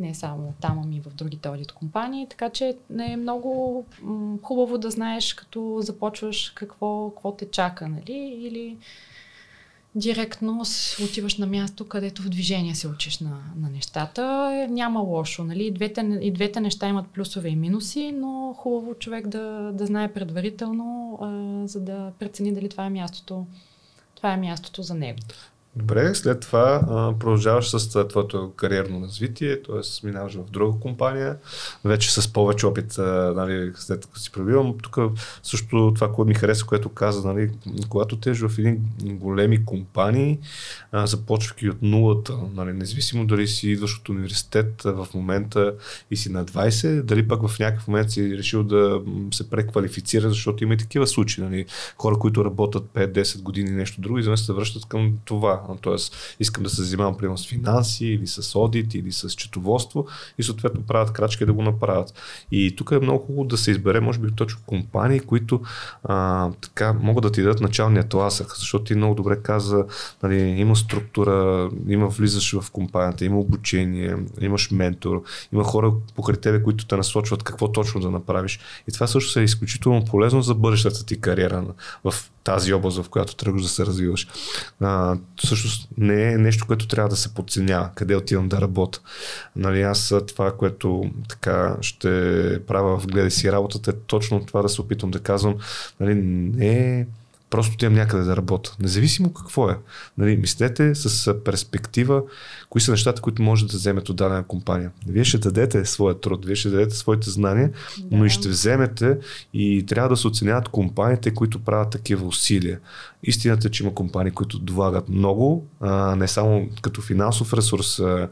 не само там, ами в другите одит компании. Така че не е много хубаво да знаеш, като започваш какво, какво те чака, нали? Или директно отиваш на място, където в движение се учиш на, на нещата. Е, няма лошо. Нали? И, двете, и двете неща имат плюсове и минуси, но хубаво човек да, да знае предварително, а, за да прецени дали това е мястото, това е мястото за него. Добре, след това а, продължаваш с твоето кариерно развитие, т.е. минаваш в друга компания, вече с повече опит, а, нали, след като си пробивам. Тук също това, което ми хареса, което каза, нали, когато те в един големи компании, а, започвайки от нулата, нали, независимо дали си идваш от университет в момента и си на 20, дали пък в някакъв момент си решил да се преквалифицира, защото има и такива случаи, нали, хора, които работят 5-10 години нещо друго и се връщат към това т.е. искам да се занимавам примерно с финанси или с одит или с четоводство и съответно правят крачки да го направят. И тук е много хубаво да се избере, може би точно компании, които а, така могат да ти дадат началния тласък, защото ти много добре каза, нали, има структура, има влизаш в компанията, има обучение, имаш ментор, има хора покрай тебе, които те насочват какво точно да направиш. И това също е изключително полезно за бъдещата ти кариера в тази област, в която тръгваш да се развиваш. А, всъщност не е нещо, което трябва да се подценява, къде отивам да работя. Нали, аз това, което така ще правя в гледа си работата е точно това да се опитвам да казвам, нали, не е Просто отивам някъде да работя. Независимо какво е. Нали, мислете с перспектива, кои са нещата, които може да вземете от дадена компания. Вие ще дадете своя труд, вие ще дадете своите знания, да. но и ще вземете и трябва да се оценяват компаниите, които правят такива усилия. Истината е, че има компании, които довлагат много, а, не само като финансов ресурс а,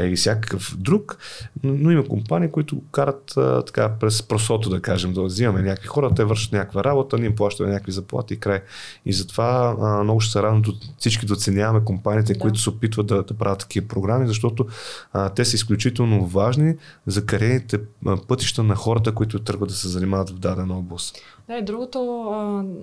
и всякакъв друг, но, но има компании, които карат а, така през просото, да кажем, да взимаме някакви хора, те вършат някаква работа, ние им плащаме някакви заплати и край. И затова а, много ще се радвам всички да оценяваме компаниите, да. които се опитват да, да правят такива програми, защото а, те са изключително важни за кариерните пътища на хората, които тръгват да се занимават в дадена област. Да, и другото,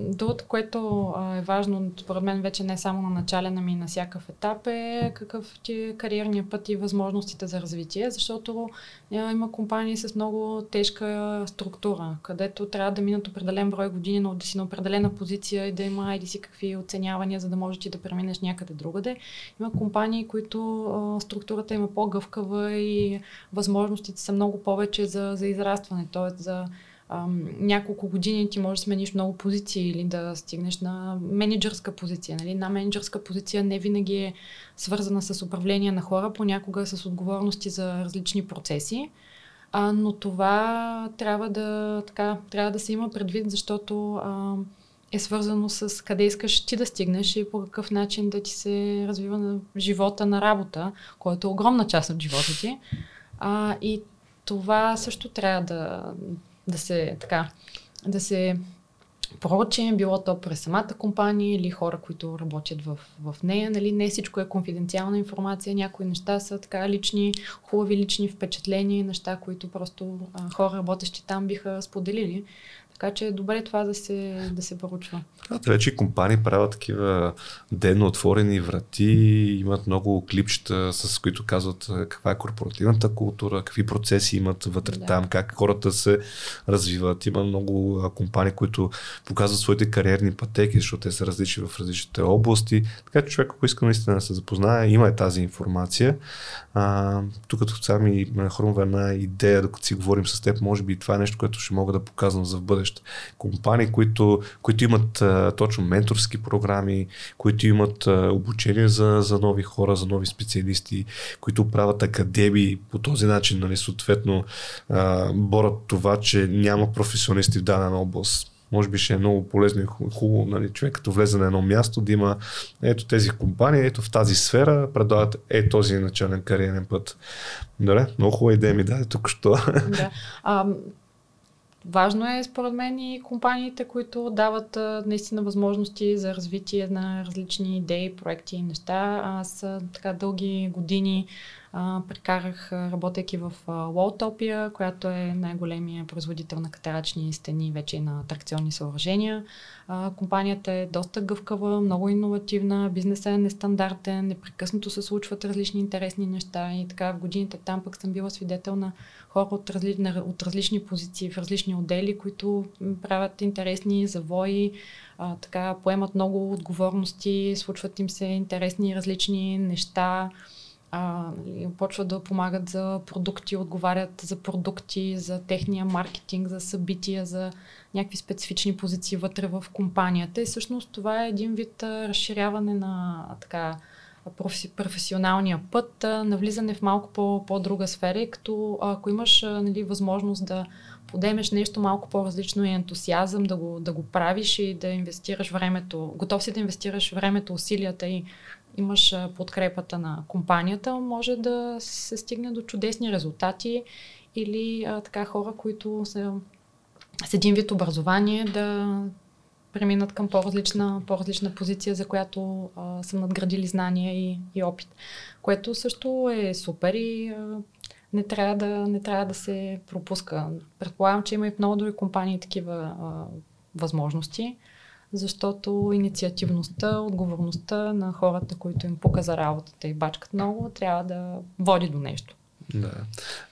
другото, което е важно, според мен вече не само на начален, ами на всякакъв етап е какъв ти е кариерния път и възможностите за развитие, защото има компании с много тежка структура, където трябва да минат определен брой години, но да си на определена позиция и да има или си какви оценявания, за да можеш ти да преминеш някъде другаде. Има компании, които структурата има по-гъвкава и възможностите са много повече за, за израстване, т.е. за няколко години ти можеш да смениш много позиции или да стигнеш на менеджерска позиция. Нали? На менеджерска позиция не винаги е свързана с управление на хора, понякога с отговорности за различни процеси. А, но това трябва да, така, трябва да се има предвид, защото а, е свързано с къде искаш ти да стигнеш и по какъв начин да ти се развива на живота на работа, който е огромна част от живота ти. А, и това също трябва да, да се така, да се проучи, било то през самата компания или хора, които работят в, в нея. Нали? Не всичко е конфиденциална информация, някои неща са така лични, хубави лични впечатления, неща, които просто а, хора, работещи там, биха споделили. Така че е добре това да се, да се поручва. Да, вече компании правят такива денно отворени врати, имат много клипчета, с които казват каква е корпоративната култура, какви процеси имат вътре да. там, как хората се развиват. Има много компании, които показват своите кариерни пътеки, защото те са различни в различните области. Така че човек, ако иска наистина да се запознае, има е тази информация. А, тук като сега ми хрумва една идея, докато си говорим с теб, може би това е нещо, което ще мога да показвам за в бъдеще. Компании, които, които имат а, точно менторски програми, които имат а, обучение за, за нови хора, за нови специалисти, които правят академии по този начин, нали, съответно а, борят това, че няма професионалисти в дадена област може би ще е много полезно и хубаво нали, човек като влезе на едно място да има ето тези компании, ето в тази сфера предлагат е този начален кариерен път. Добре, много хубава идея ми даде тук що. Да. Важно е според мен и компаниите, които дават а, наистина възможности за развитие на различни идеи, проекти и неща. Аз така дълги години а, прекарах, работейки в Walltopia, която е най-големия производител на катерачни стени, вече и на атракционни съоръжения. А, компанията е доста гъвкава, много иновативна, бизнесът е нестандартен, непрекъснато се случват различни интересни неща и така в годините там пък съм била свидетел на хора от, разли, от различни позиции в различни отдели, които правят интересни завои, а, така поемат много отговорности, случват им се интересни различни неща а, нали, почват да помагат за продукти, отговарят за продукти, за техния маркетинг, за събития, за някакви специфични позиции вътре в компанията. И всъщност това е един вид а, разширяване на така професи, професионалния път, а, навлизане в малко по, по-друга сфера, и като ако имаш а, нали, възможност да подемеш нещо малко по-различно и ентусиазъм, да го, да го правиш и да инвестираш времето, готов си да инвестираш времето, усилията и имаш подкрепата на компанията, може да се стигне до чудесни резултати или а, така хора, които са с един вид образование да преминат към по-различна, по-различна позиция, за която а, са надградили знания и, и опит. Което също е супер и а, не, трябва да, не трябва да се пропуска. Предполагам, че има и в много други компании такива а, възможности защото инициативността, отговорността на хората, които им показа работата и бачкат много, трябва да води до нещо. Да.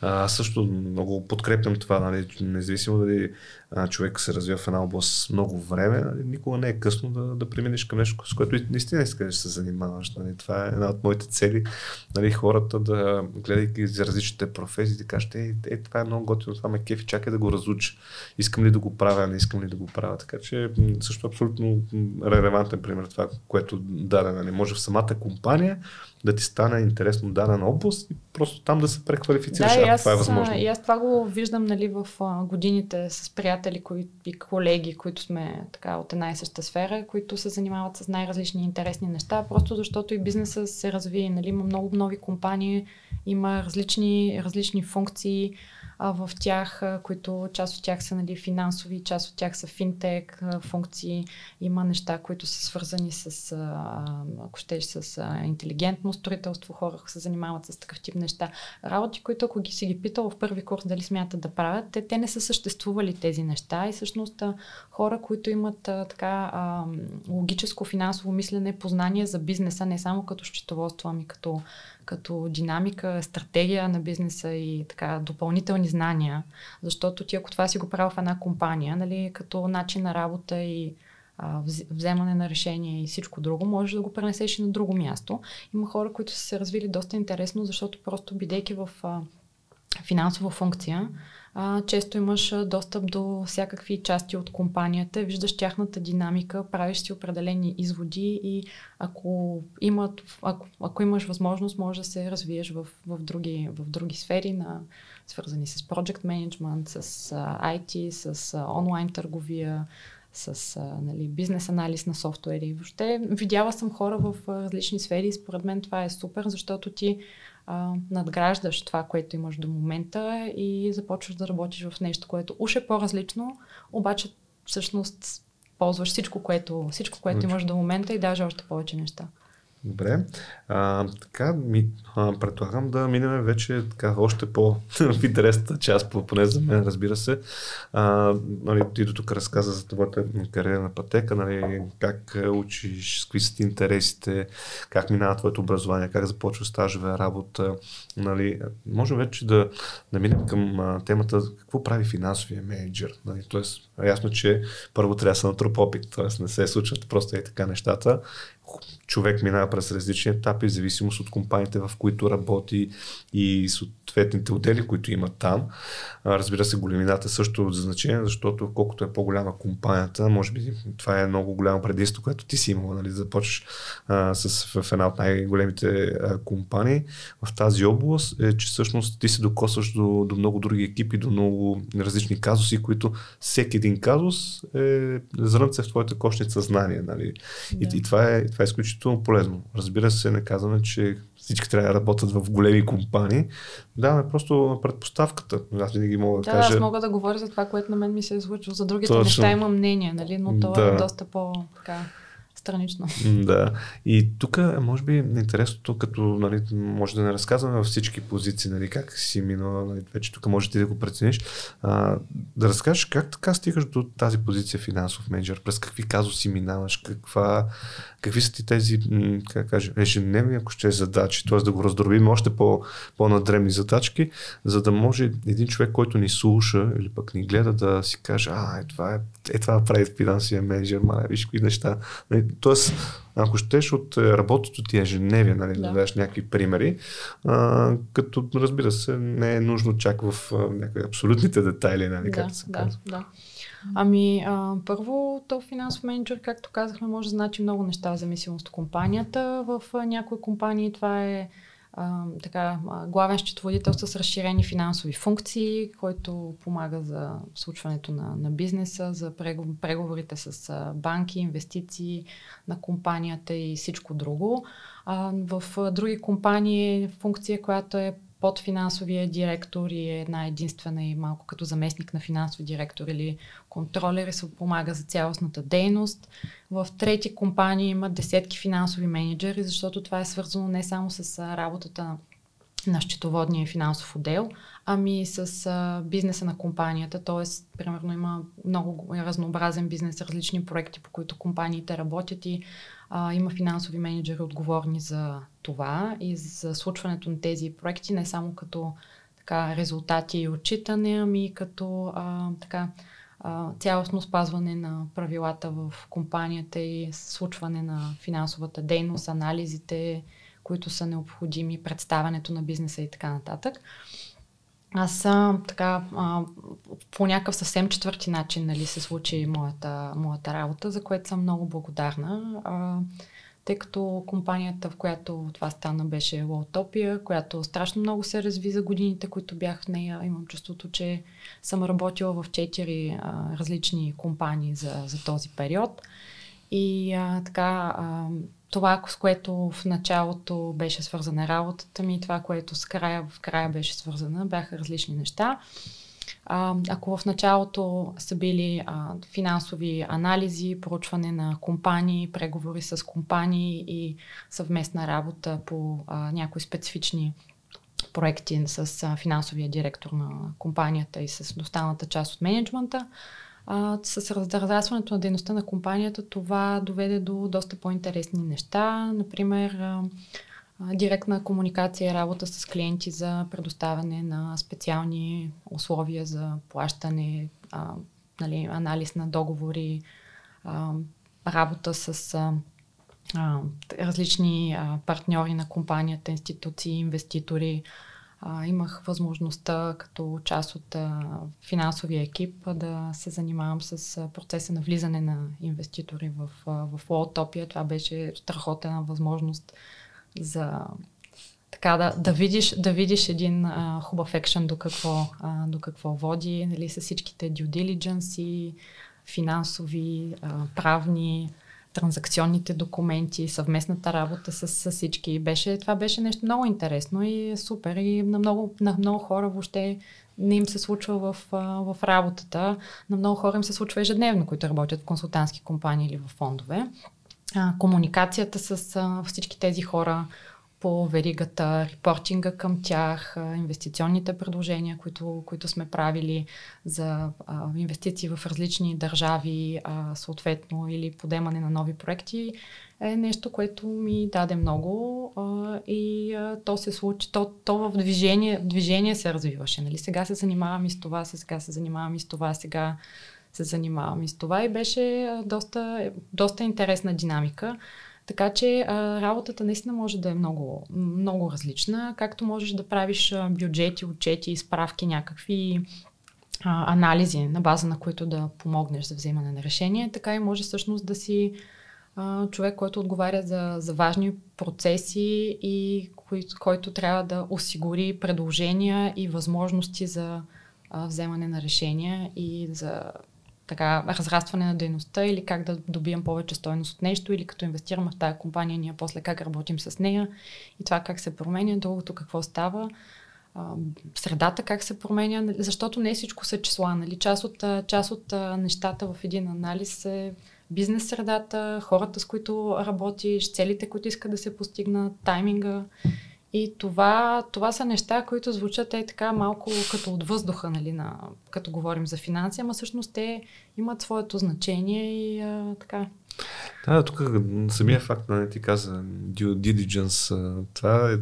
Аз също много подкрепям това, нали, независимо дали а, човек се развива в една област много време, нали, никога не е късно да, да преминеш към нещо, с което наистина искаш да се занимаваш. Нали. Това е една от моите цели, нали, хората да, гледайки за различните професии, да кажат, е, е, това е много готино, това ме кефи, чакай да го разуча. Искам ли да го правя, не искам ли да го правя. Така че също абсолютно релевантен пример това, което даде. Нали. Може в самата компания да ти стане интересно дадена област и просто там да се преквалифицираш, да, ако аз, това е възможно. И аз това го виждам нали, в годините с приятели кои, и колеги, които сме така от една и съща сфера, които се занимават с най-различни интересни неща, просто защото и бизнеса се разви. Нали, има много нови компании, има различни, различни функции а, в тях, а, които част от тях са нали, финансови, част от тях са финтек а, функции. Има неща, които са свързани с, а, ако щеш, с а, интелигентно строителство. Хора се занимават с такъв тип неща. Работи, които ако ги си ги питал в първи курс дали смятат да правят, те, те не са съществували тези неща и всъщност а, хора, които имат а, така а, логическо финансово мислене, познание за бизнеса, не само като счетоводство, ами като като динамика, стратегия на бизнеса и така допълнителни знания, защото ти ако това си го правил в една компания, нали, като начин на работа и а, вземане на решение и всичко друго, можеш да го пренесеш и на друго място. Има хора, които са се развили доста интересно, защото просто бидейки в а, финансова функция, а, често имаш достъп до всякакви части от компанията, виждаш тяхната динамика, правиш си определени изводи и ако, имат, ако, ако имаш възможност, може да се развиеш в, в, други, в други сфери, на, свързани с project management, с а, IT, с а, онлайн търговия, с а, нали, бизнес анализ на софтуери. Въобще видяла съм хора в различни сфери и според мен това е супер, защото ти а, надграждаш това, което имаш до момента и започваш да работиш в нещо, което уж е по-различно, обаче всъщност ползваш всичко, което, всичко, което имаш до момента и даже още повече неща. Добре. А, така, ми, а, предлагам да минем вече така, още по в интересната част, поне за мен, разбира се. А, нали, ти до тук разказа за твоята кариерна пътека, нали, как учиш, с какви са ти интересите, как минава твоето образование, как започва стажове, работа. Нали. Можем вече да, да минем към а, темата какво прави финансовия менеджер. Нали. Тоест, ясно, че първо трябва да се натрупа опит, т.е. не се случват просто и така нещата човек минава през различни етапи, в зависимост от компаниите, в които работи и съответните отдели, които има там. Разбира се, големината също е за значение, защото колкото е по-голяма компанията, може би това е много голямо предимство, което ти си имал, нали, да започнеш а, с, в една от най-големите а, компании в тази област, е, че всъщност ти се докосваш до, до много други екипи, до много различни казуси, които всеки един казус е зрънце в твоята кошница знание. Нали? Да. И, и това, е, това е изключително полезно. Разбира се, не казваме, че всички трябва да работят в големи компании. Да, е просто предпоставката. Аз винаги мога да, да кажа. аз мога да говоря за това, което на мен ми се е случило. За другите Точно. неща имам мнение, нали? но то е да. е доста по- така странично. Да. И тук, може би, интересното, като нали, може да не разказваме във всички позиции, нали, как си минала, нали, вече тук може ти да го прецениш, а, да разкажеш как така стигаш до тази позиция финансов менеджер, през какви казуси минаваш, каква, какви са ти тези, как кажа, ежедневни, ако ще е задачи, т.е. да го раздробим още по, по-надремни задачки, за да може един човек, който ни слуша или пък ни гледа да си каже, а, е това, е, е това прави финансовия менеджер, ма, виж какви неща. Нали, Тоест, ако щеш от работото ти ежедневие, нали, да. да дадеш някакви примери, а, като разбира се, не е нужно чак в някакви абсолютните детайли, нали, да, както се да, казва. Да. Ами, а, първо, то финансов менеджер, както казахме, може да значи много неща в зависимост от компанията. В а, някои компании това е а, така, главен счетоводител с разширени финансови функции, който помага за случването на, на бизнеса, за преговорите с банки, инвестиции на компанията и всичко друго. В други компании функция, която е под финансовия директор и е една единствена и малко като заместник на финансов директор или контролер и се помага за цялостната дейност. В трети компании има десетки финансови менеджери, защото това е свързано не само с работата на счетоводния финансов отдел, ами с бизнеса на компанията. Тоест, примерно има много разнообразен бизнес, различни проекти, по които компаниите работят и а, има финансови менеджери отговорни за това и за случването на тези проекти, не само като така, резултати и отчитане, ами като а, така, а, цялостно спазване на правилата в компанията и случване на финансовата дейност, анализите, които са необходими, представянето на бизнеса и така нататък. Аз така а, по някакъв съвсем четвърти начин нали, се случи моята, моята работа, за което съм много благодарна. А, тъй като компанията, в която това стана, беше Лотопия, която страшно много се разви за годините, които бях в нея. Имам чувството, че съм работила в четири различни компании за, за този период. И а, така, а, това, с което в началото беше свързана работата ми, това, което с края, в края беше свързана, бяха различни неща. А, ако в началото са били а, финансови анализи, проучване на компании, преговори с компании и съвместна работа по а, някои специфични проекти с а, финансовия директор на компанията и с останалата част от менеджмента, а, с разрастването на дейността на компанията това доведе до доста по-интересни неща. Например, а, а, директна комуникация и работа с клиенти за предоставяне на специални условия за плащане, а, нали, анализ на договори, а, работа с а, а, различни а, партньори на компанията, институции, инвеститори, а, имах възможността като част от а, финансовия екип да се занимавам с а, процеса на влизане на инвеститори в, а, в Лотопия. Това беше страхотна възможност за така да, да, видиш, да видиш един а, хубав екшен до какво, а, до какво води, нали, с всичките due diligence финансови, а, правни, транзакционните документи, съвместната работа с, с всички. Беше, това беше нещо много интересно и супер. И на много, на много хора въобще не им се случва в, в работата. На много хора им се случва ежедневно, които работят в консултантски компании или в фондове. А, комуникацията с а, всички тези хора, по веригата, репортинга към тях, инвестиционните предложения, които, които сме правили за инвестиции в различни държави, съответно, или подемане на нови проекти, е нещо, което ми даде много и то се случи, то, то в движение, движение се развиваше. Нали? Сега се занимавам и с това, сега се занимавам и с това, сега се занимавам и с това и беше доста, доста интересна динамика. Така че а, работата наистина може да е много, много различна. Както можеш да правиш а, бюджети, отчети, справки, някакви а, анализи, на база на които да помогнеш за вземане на решение, така и може всъщност да си а, човек, който отговаря за, за важни процеси и кой, който трябва да осигури предложения и възможности за а, вземане на решения и за така, разрастване на дейността или как да добием повече стойност от нещо или като инвестираме в тази компания, ние после как работим с нея и това как се променя, другото какво става, средата как се променя, защото не всичко са числа. Нали? Част, от, част от нещата в един анализ е бизнес средата, хората с които работиш, целите, които искат да се постигнат, тайминга и това, това са неща, които звучат е така малко като от въздуха, нали, на, като говорим за финанси, ама всъщност те имат своето значение и а, така. Да, тук самия факт, нали, ти каза, due diligence, това е,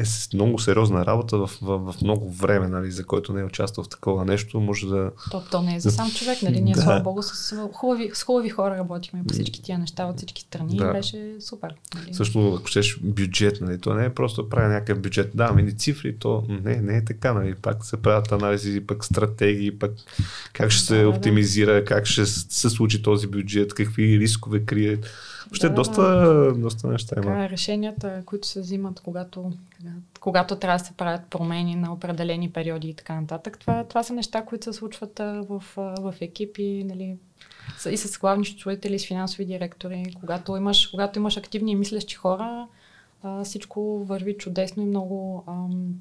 е много сериозна работа в, в, в много време, нали, за който не е участвал в такова нещо, може да... То, то не е за сам човек, нали, ние да. слава богу с хубави, с хубави хора работихме по всички тия неща от всички страни да. и беше супер. Нали. Също, ако щеш бюджет, нали, то не е просто правя някакъв бюджет, да, ни цифри, то не, не е така, нали, пак се правят анализи, пък стратегии, пък как ще се да, оптимизира, как ще се случи този бюджет, какви рискове крие Въобще да, доста, доста неща има. Така, решенията, които се взимат, когато, когато трябва да се правят промени на определени периоди и така нататък, това, това са неща, които се случват в, в екипи, нали, и с главни счетоводители, с финансови директори. Когато имаш, когато имаш активни и мислещи хора, всичко върви чудесно и много ам,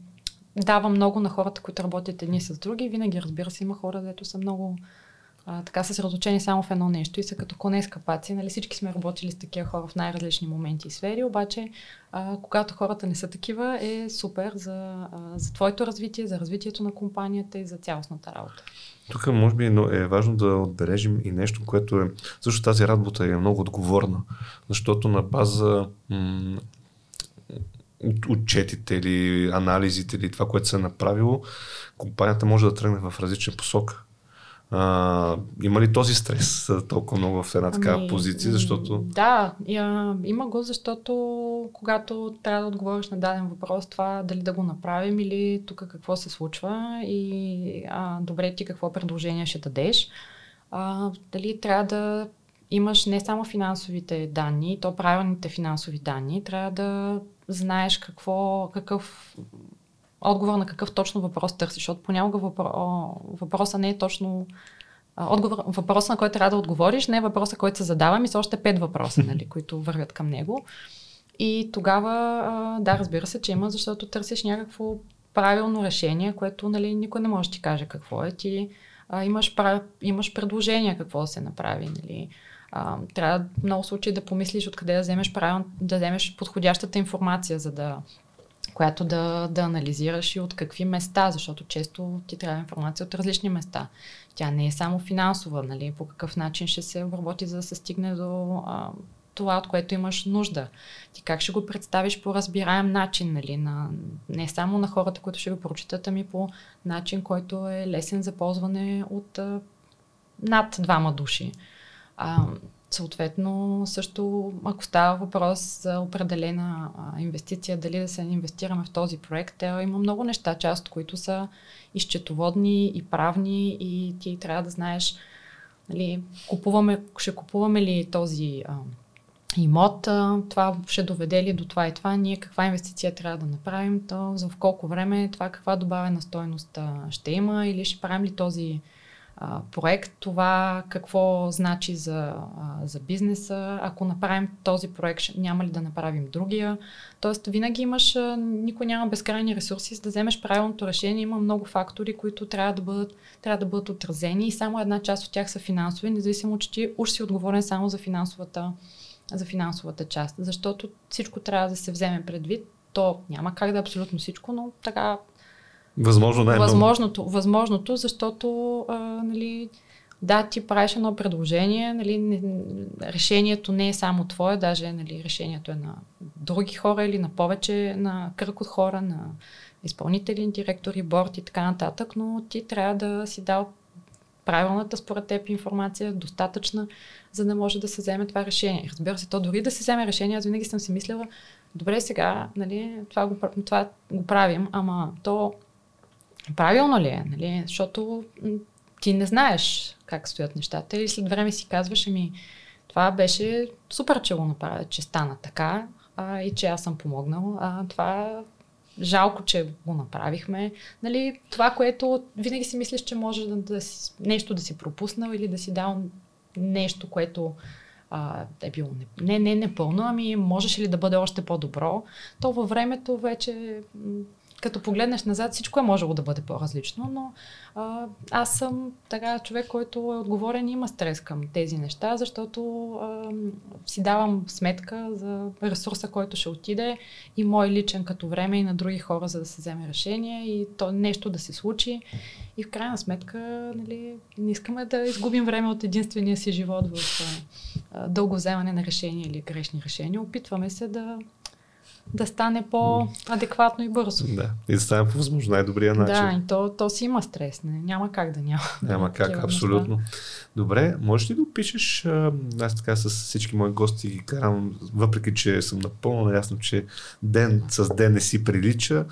дава много на хората, които работят едни с други. Винаги, разбира се, има хора, дето са много а, така съсредоточени само в едно нещо и са като коне с капаци. Нали, всички сме работили с такива хора в най-различни моменти и сфери, обаче а, когато хората не са такива, е супер за, а, за твоето развитие, за развитието на компанията и за цялостната работа. Тук може би е важно да отбележим и нещо, което е... Също тази работа е много отговорна, защото на база м- отчетите или анализите или това, което се е направило, компанията може да тръгне в различна посока. А, има ли този стрес толкова много в една такава ами, позиция? Защото... Да, я, има го, защото когато трябва да отговориш на даден въпрос, това дали да го направим или тук какво се случва и а, добре ти какво предложение ще дадеш. А, дали трябва да имаш не само финансовите данни, то правилните финансови данни, трябва да знаеш какво, какъв отговор на какъв точно въпрос търсиш, защото понякога въпро... въпроса не е точно отговор, въпроса, на който трябва да отговориш, не е въпроса, който се задава, ми са още пет въпроса, нали, които вървят към него. И тогава, да, разбира се, че има, защото търсиш някакво правилно решение, което нали, никой не може да ти каже какво е. Ти а, имаш, имаш предложение какво да се направи. Нали. А, трябва в много случаи да помислиш откъде да вземеш, правил, да вземеш подходящата информация, за да която да, да анализираш и от какви места, защото често ти трябва информация от различни места. Тя не е само финансова, нали, по какъв начин ще се обработи, за да се стигне до а, това, от което имаш нужда. Ти как ще го представиш по разбираем начин, нали, на, не само на хората, които ще го прочитат, ами по начин, който е лесен за ползване от а, над двама души. А, Съответно, също ако става въпрос за определена а, инвестиция, дали да се инвестираме в този проект, е, има много неща, част които са изчетоводни и правни и ти трябва да знаеш нали, купуваме, ще купуваме ли този а, имот, а, това ще доведе ли до това и това, ние каква инвестиция трябва да направим, то за в колко време това каква добавена стойност ще има или ще правим ли този проект, това какво значи за, за бизнеса, ако направим този проект, няма ли да направим другия. Тоест, винаги имаш, никой няма безкрайни ресурси, за да вземеш правилното решение. Има много фактори, които трябва да бъдат, трябва да бъдат отразени и само една част от тях са финансови, независимо, че ти уж си отговорен само за финансовата, за финансовата част. Защото всичко трябва да се вземе предвид. То няма как да е абсолютно всичко, но така Възможно най възможното, възможното, защото а, нали, да, ти правиш едно предложение, нали, не, решението не е само твое, даже нали, решението е на други хора или на повече, на кръг от хора, на изпълнители, директори, борт и така нататък, но ти трябва да си дал правилната според теб информация, достатъчна, за да може да се вземе това решение. Разбира се, то дори да се вземе решение, аз винаги съм си мислила, добре сега, нали, това, го, това го правим, ама то правилно ли е, нали? защото ти не знаеш как стоят нещата и след време си казваш, ами това беше супер, че го направя, че стана така а, и че аз съм помогнал. А, това жалко, че го направихме. Нали, това, което винаги си мислиш, че може да, да си, нещо да си пропуснал или да си дал нещо, което а, е било не, не непълно, ами можеше ли да бъде още по-добро, то във времето вече като погледнеш назад, всичко е можело да бъде по-различно, но а, аз съм така човек, който е отговорен и има стрес към тези неща, защото а, си давам сметка за ресурса, който ще отиде и мой личен като време и на други хора, за да се вземе решение и то нещо да се случи. И в крайна сметка, нали, не искаме да изгубим време от единствения си живот в а, дълго вземане на решения или грешни решения. Опитваме се да да стане по-адекватно и бързо. Да, и да стане по възможно най-добрия начин. Да, и то, то си има стрес. Не? Няма как да няма. Няма как, абсолютно. Неща. Добре, можеш ли да опишеш, аз така с всички мои гости ги карам, въпреки че съм напълно наясно, че ден с ден не си прилича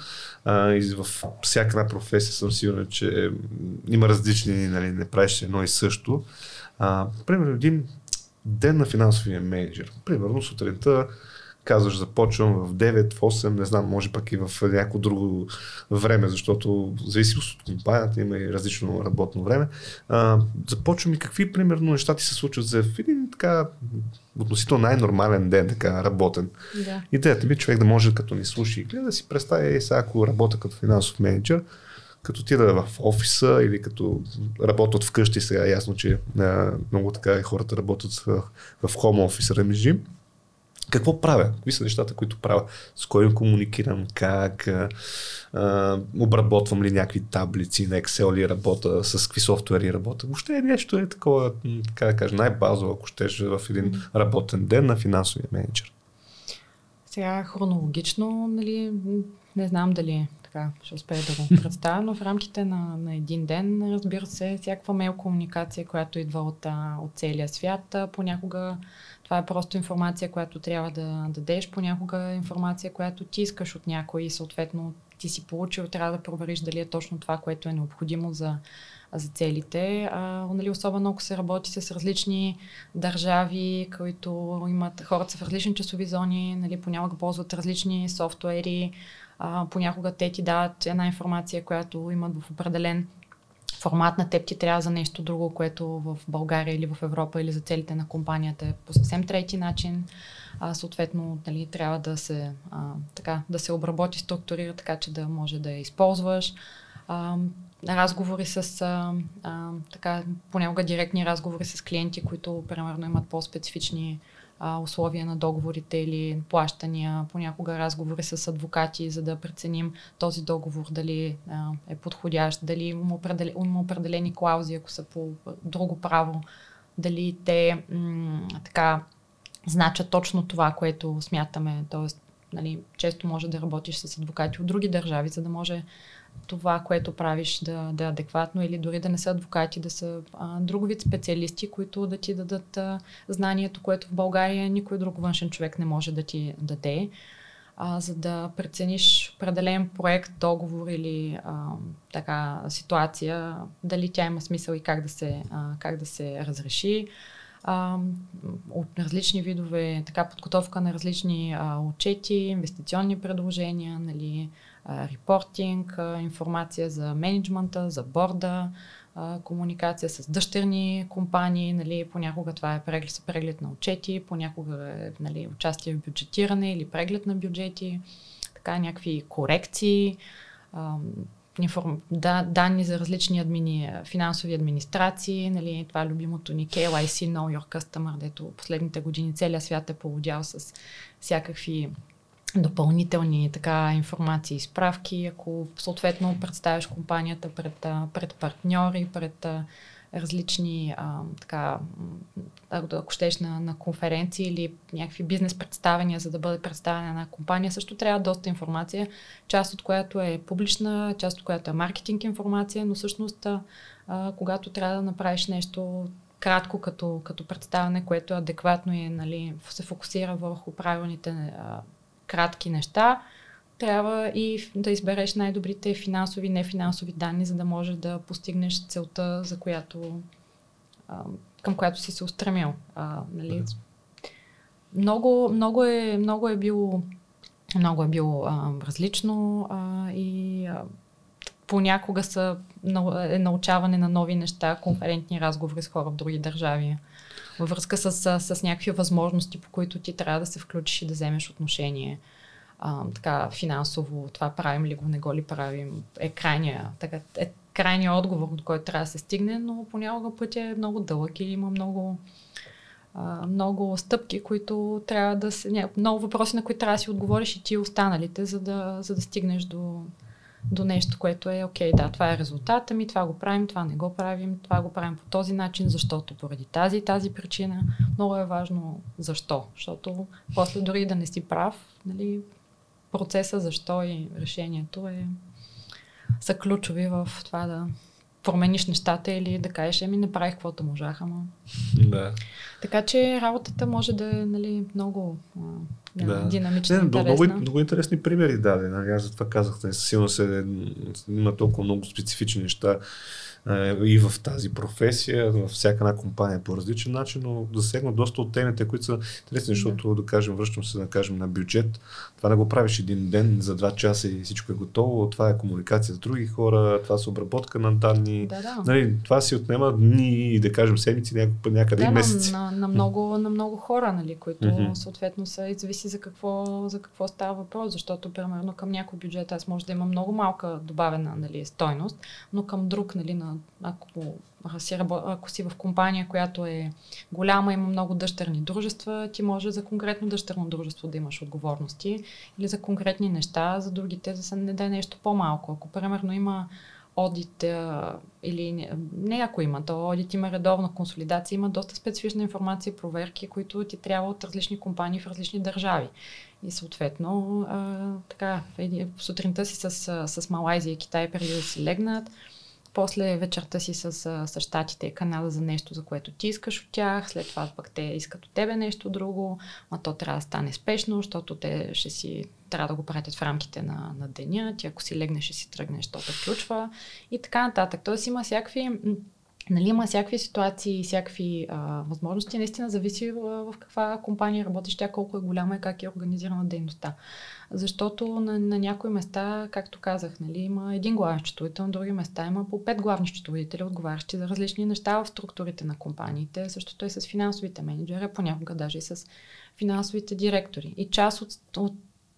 а, и в всяка една професия съм сигурен, че има различни, нали, не правиш едно и също. А, примерно един ден на финансовия менеджер. Примерно сутринта казваш започвам в 9, в 8, не знам, може пък и в някакво друго време, защото в зависимост от компанията има и различно работно време. А, започвам и какви примерно неща ти се случват за един така относително най-нормален ден, така работен. Да. Идеята ми е човек да може като ни слуши и гледа да си представя и сега ако работя като финансов менеджер, като отида в офиса или като работят вкъщи, сега е ясно, че а, много така хората работят в, в home office режим какво правя? Какви са нещата, които правя? С кой комуникирам? Как? А, обработвам ли някакви таблици на Excel ли работа? С какви софтуери работя? Въобще е нещо е такова, как да кажа, най-базово, ако щеш в един работен ден на финансовия менеджер. Сега хронологично, нали, не знам дали така ще успея да го представя, но в рамките на, на един ден, разбира се, всякаква мейл комуникация, която идва от, от целия свят, понякога това е просто информация, която трябва да дадеш, понякога информация, която ти искаш от някой и съответно ти си получил, трябва да провериш дали е точно това, което е необходимо за, за целите. А, нали, особено ако се работи с различни държави, които имат, хората са в различни часови зони, нали, понякога ползват различни софтуери, а, понякога те ти дават една информация, която имат в определен формат на теб ти трябва за нещо друго, което в България или в Европа или за целите на компанията е по съвсем трети начин. А, съответно, нали, трябва да се, а, така, да се обработи, структурира така, че да може да я използваш. А, разговори с, а, а, така, понякога директни разговори с клиенти, които, примерно, имат по-специфични а, условия на договорите или плащания, понякога разговори с адвокати, за да преценим този договор дали а, е подходящ, дали има, определ... има определени клаузи, ако са по друго право, дали те м- така значат точно това, което смятаме. Тоест, нали, често може да работиш с адвокати от други държави, за да може това, което правиш да, да е адекватно или дори да не са адвокати, да са а, друг вид специалисти, които да ти дадат а, знанието, което в България никой друг външен човек не може да ти даде, а, за да прецениш определен проект, договор или а, така ситуация, дали тя има смисъл и как да се, а, как да се разреши. А, от различни видове, така подготовка на различни а, отчети, инвестиционни предложения, нали, репортинг, информация за менеджмента, за борда, комуникация с дъщерни компании, нали, понякога това е преглед, преглед на отчети, понякога е нали, участие в бюджетиране или преглед на бюджети, така някакви корекции, данни за различни админи... финансови администрации, нали, това е любимото ни KYC, Know Your Customer, дето последните години целият свят е поводял с всякакви допълнителни така информации и справки, ако съответно представяш компанията пред, пред партньори, пред различни, а, така, ако щеш на, на конференции или някакви бизнес представения, за да бъде представена една компания, също трябва доста информация, част от която е публична, част от която е маркетинг информация, но всъщност а, когато трябва да направиш нещо кратко като, като представяне, което е адекватно и нали, се фокусира върху правилните а, кратки неща, трябва и да избереш най-добрите финансови и нефинансови данни, за да можеш да постигнеш целта, за която, а, към която си се устремил. А, нали? много, много, е, много е било, много е било а, различно а, и а, понякога са, е научаване на нови неща, конферентни разговори с хора в други държави във връзка с, с, с някакви възможности, по които ти трябва да се включиш и да вземеш отношение. а, така финансово това правим ли го, не го ли правим, е крайния, така, е крайния отговор, от който трябва да се стигне, но понякога пътя е много дълъг и има много, а, много стъпки, които трябва да се... Много въпроси, на които трябва да си отговориш и ти останалите, за да, за да стигнеш до, до нещо, което е окей, да, това е резултата ми, това го правим, това не го правим, това го правим по този начин, защото поради тази и тази причина. Много е важно защо, защото после дори да не си прав, нали, процеса защо и решението е, са ключови в това да промениш нещата или да кажеш, еми не правих каквото можах, ама... Да. Така че работата може да е нали, много да, Да. динамична, Не, много, интересна. много интересни примери даде. Нали? Аз затова казах, не, силно се, има толкова много специфични неща и в тази професия, във всяка една компания по различен начин, но засегна доста от темите, които са интересни, защото, да кажем, връщам се, да кажем, на бюджет. Това не го правиш един ден за два часа и всичко е готово. Това е комуникация с други хора, това са обработка на данни. Да, да. Нали, това си отнема дни, да кажем, седмици, някъде, някъде Да, и месеци. на, на, много, на много хора, нали, които Мгм. съответно са и зависи за какво, за какво става въпрос, защото примерно към някой бюджет аз може да има много малка добавена нали, стойност, но към друг, нали, на, ако, си, ако си в компания, която е голяма, има много дъщерни дружества, ти може за конкретно дъщерно дружество да имаш отговорности или за конкретни неща, за другите да се не даде нещо по-малко. Ако примерно има одит или не, не ако има, то одит има редовна консолидация, има доста специфична информация и проверки, които ти трябва от различни компании в различни държави. И съответно, а, така, сутринта си с, с Малайзия и Китай преди да си легнат, после вечерта си с, а, с Штатите и Канада за нещо, за което ти искаш от тях, след това пък те искат от тебе нещо друго, ма то трябва да стане спешно, защото те ще си трябва да го пратят в рамките на, на деня, ти ако си легнеш ще си тръгнеш, то те включва и така нататък. Тоест има всякакви Нали, има всякакви ситуации, всякакви а, възможности. Наистина зависи в, в каква компания работиш, тя колко е голяма и как е организирана дейността. Защото на, на някои места, както казах, нали, има един главен счетоводител, на други места има по пет главни счетоводители, отговарящи за различни неща в структурите на компаниите. Същото е с финансовите менеджери, понякога даже и с финансовите директори. И част от, от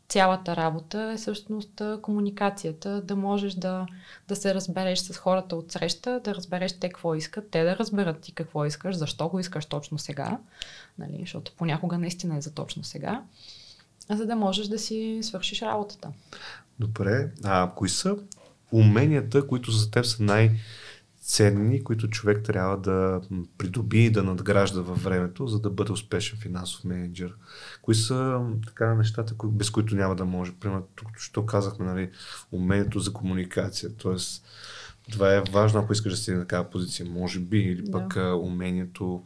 цялата работа е всъщност комуникацията, да можеш да, да се разбереш с хората от среща, да разбереш те какво искат, те да разберат ти какво искаш, защо го искаш точно сега, нали, защото понякога наистина е за точно сега, за да можеш да си свършиш работата. Добре. А кои са уменията, които за теб са най-ценни, които човек трябва да придоби и да надгражда във времето, за да бъде успешен финансов менеджер? Кои са така нещата, без които няма да може? Примерно, тук що казахме, нали, умението за комуникация. Тоест, това е важно, ако искаш да си на такава позиция, може би, или пък Да. умението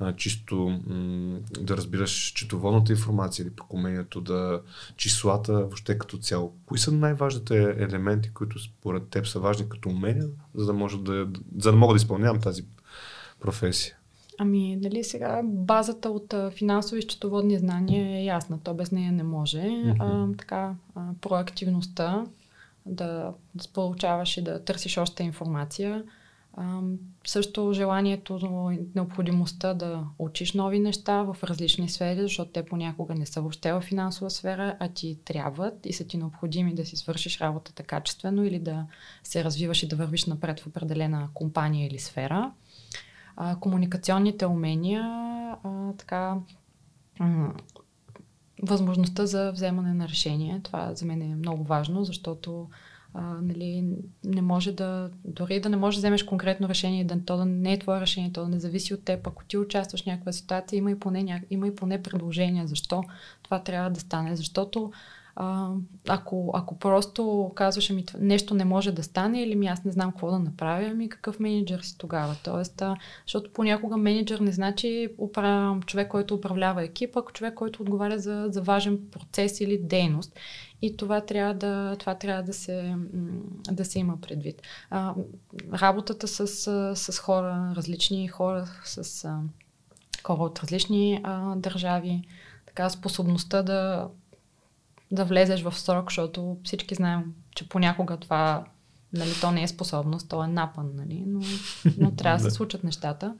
а, чисто м- да разбираш четоводната информация, или пък умението да числата въобще като цяло. Кои са най-важните елементи, които според теб са важни като умения, за да, може да, за да мога да изпълнявам тази професия? Ами, нали сега базата от финансови и счетоводни знания е ясна. То без нея не може. А, така, а, проактивността, да, да получаваш и да търсиш още информация. А, също желанието, необходимостта да учиш нови неща в различни сфери, защото те понякога не са въобще в финансова сфера, а ти трябват и са ти необходими да си свършиш работата качествено или да се развиваш и да вървиш напред в определена компания или сфера а, комуникационните умения, а, така, възможността за вземане на решение. Това за мен е много важно, защото а, нали, не може да, дори да не можеш да вземеш конкретно решение, да, то да не е твое решение, то да не зависи от теб. Ако ти участваш в някаква ситуация, има и поне, ня... има и поне предложение защо това трябва да стане. Защото а, ако, ако просто казваш, ами това- нещо не може да стане или ми аз не знам какво да направя, ами какъв менеджер си тогава? Тоест, а, защото понякога менеджер не значи упра... човек, който управлява екип, ако човек, който отговаря за, за важен процес или дейност. И това трябва да, това трябва да, се, да се има предвид. А, работата с, а, с хора, различни хора, с а, хора от различни а, държави, така способността да, да влезеш в срок, защото всички знаем, че понякога това нали, то не е способност, то е напън, нали, но, но трябва да се случат нещата.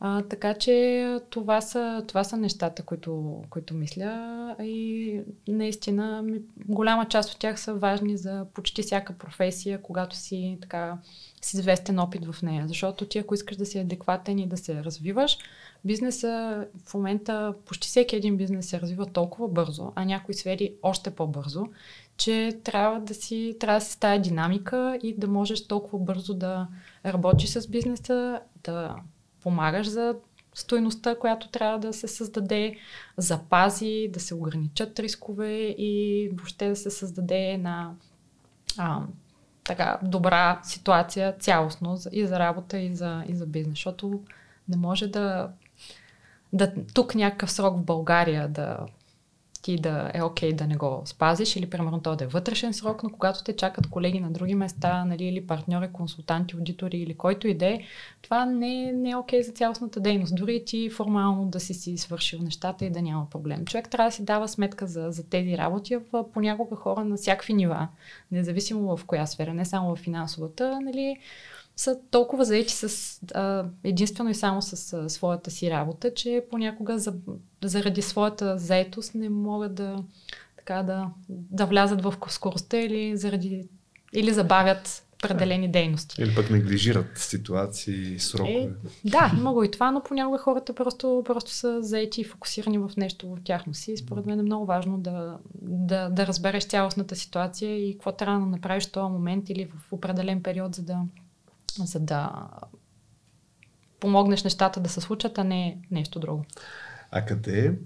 А, така че това са, това са нещата, които, които мисля и наистина голяма част от тях са важни за почти всяка професия, когато си така с известен опит в нея. Защото ти ако искаш да си адекватен и да се развиваш, бизнеса в момента, почти всеки един бизнес се развива толкова бързо, а някои сфери още по-бързо, че трябва да си, трябва да си тая динамика и да можеш толкова бързо да работиш с бизнеса, да помагаш за стойността, която трябва да се създаде, запази, да се ограничат рискове и въобще да се създаде една а, така добра ситуация цялостно и за работа, и за, и за бизнес. Защото не може да, да тук някакъв срок в България да ти да е окей okay да не го спазиш или примерно то да е вътрешен срок, но когато те чакат колеги на други места, нали, или партньори, консултанти, аудитори или който и да е, това не, е окей okay за цялостната дейност. Дори ти формално да си си свършил нещата и да няма проблем. Човек трябва да си дава сметка за, за тези работи в понякога хора на всякакви нива, независимо в коя сфера, не само в финансовата, нали, са толкова заети с, а, единствено и само с а, своята си работа, че понякога за, заради своята заетост не могат да, така, да, да влязат в скоростта или, заради, или забавят определени дейности. Или пък неглижират ситуации, срокове. Е, да, има го и това, но понякога хората просто, просто са заети и фокусирани в нещо в тяхно си. Според мен е много важно да, да, да разбереш цялостната ситуация и какво трябва да направиш в този момент или в определен период, за да, за да помогнеш нещата да се случат, а не нещо друго. А къде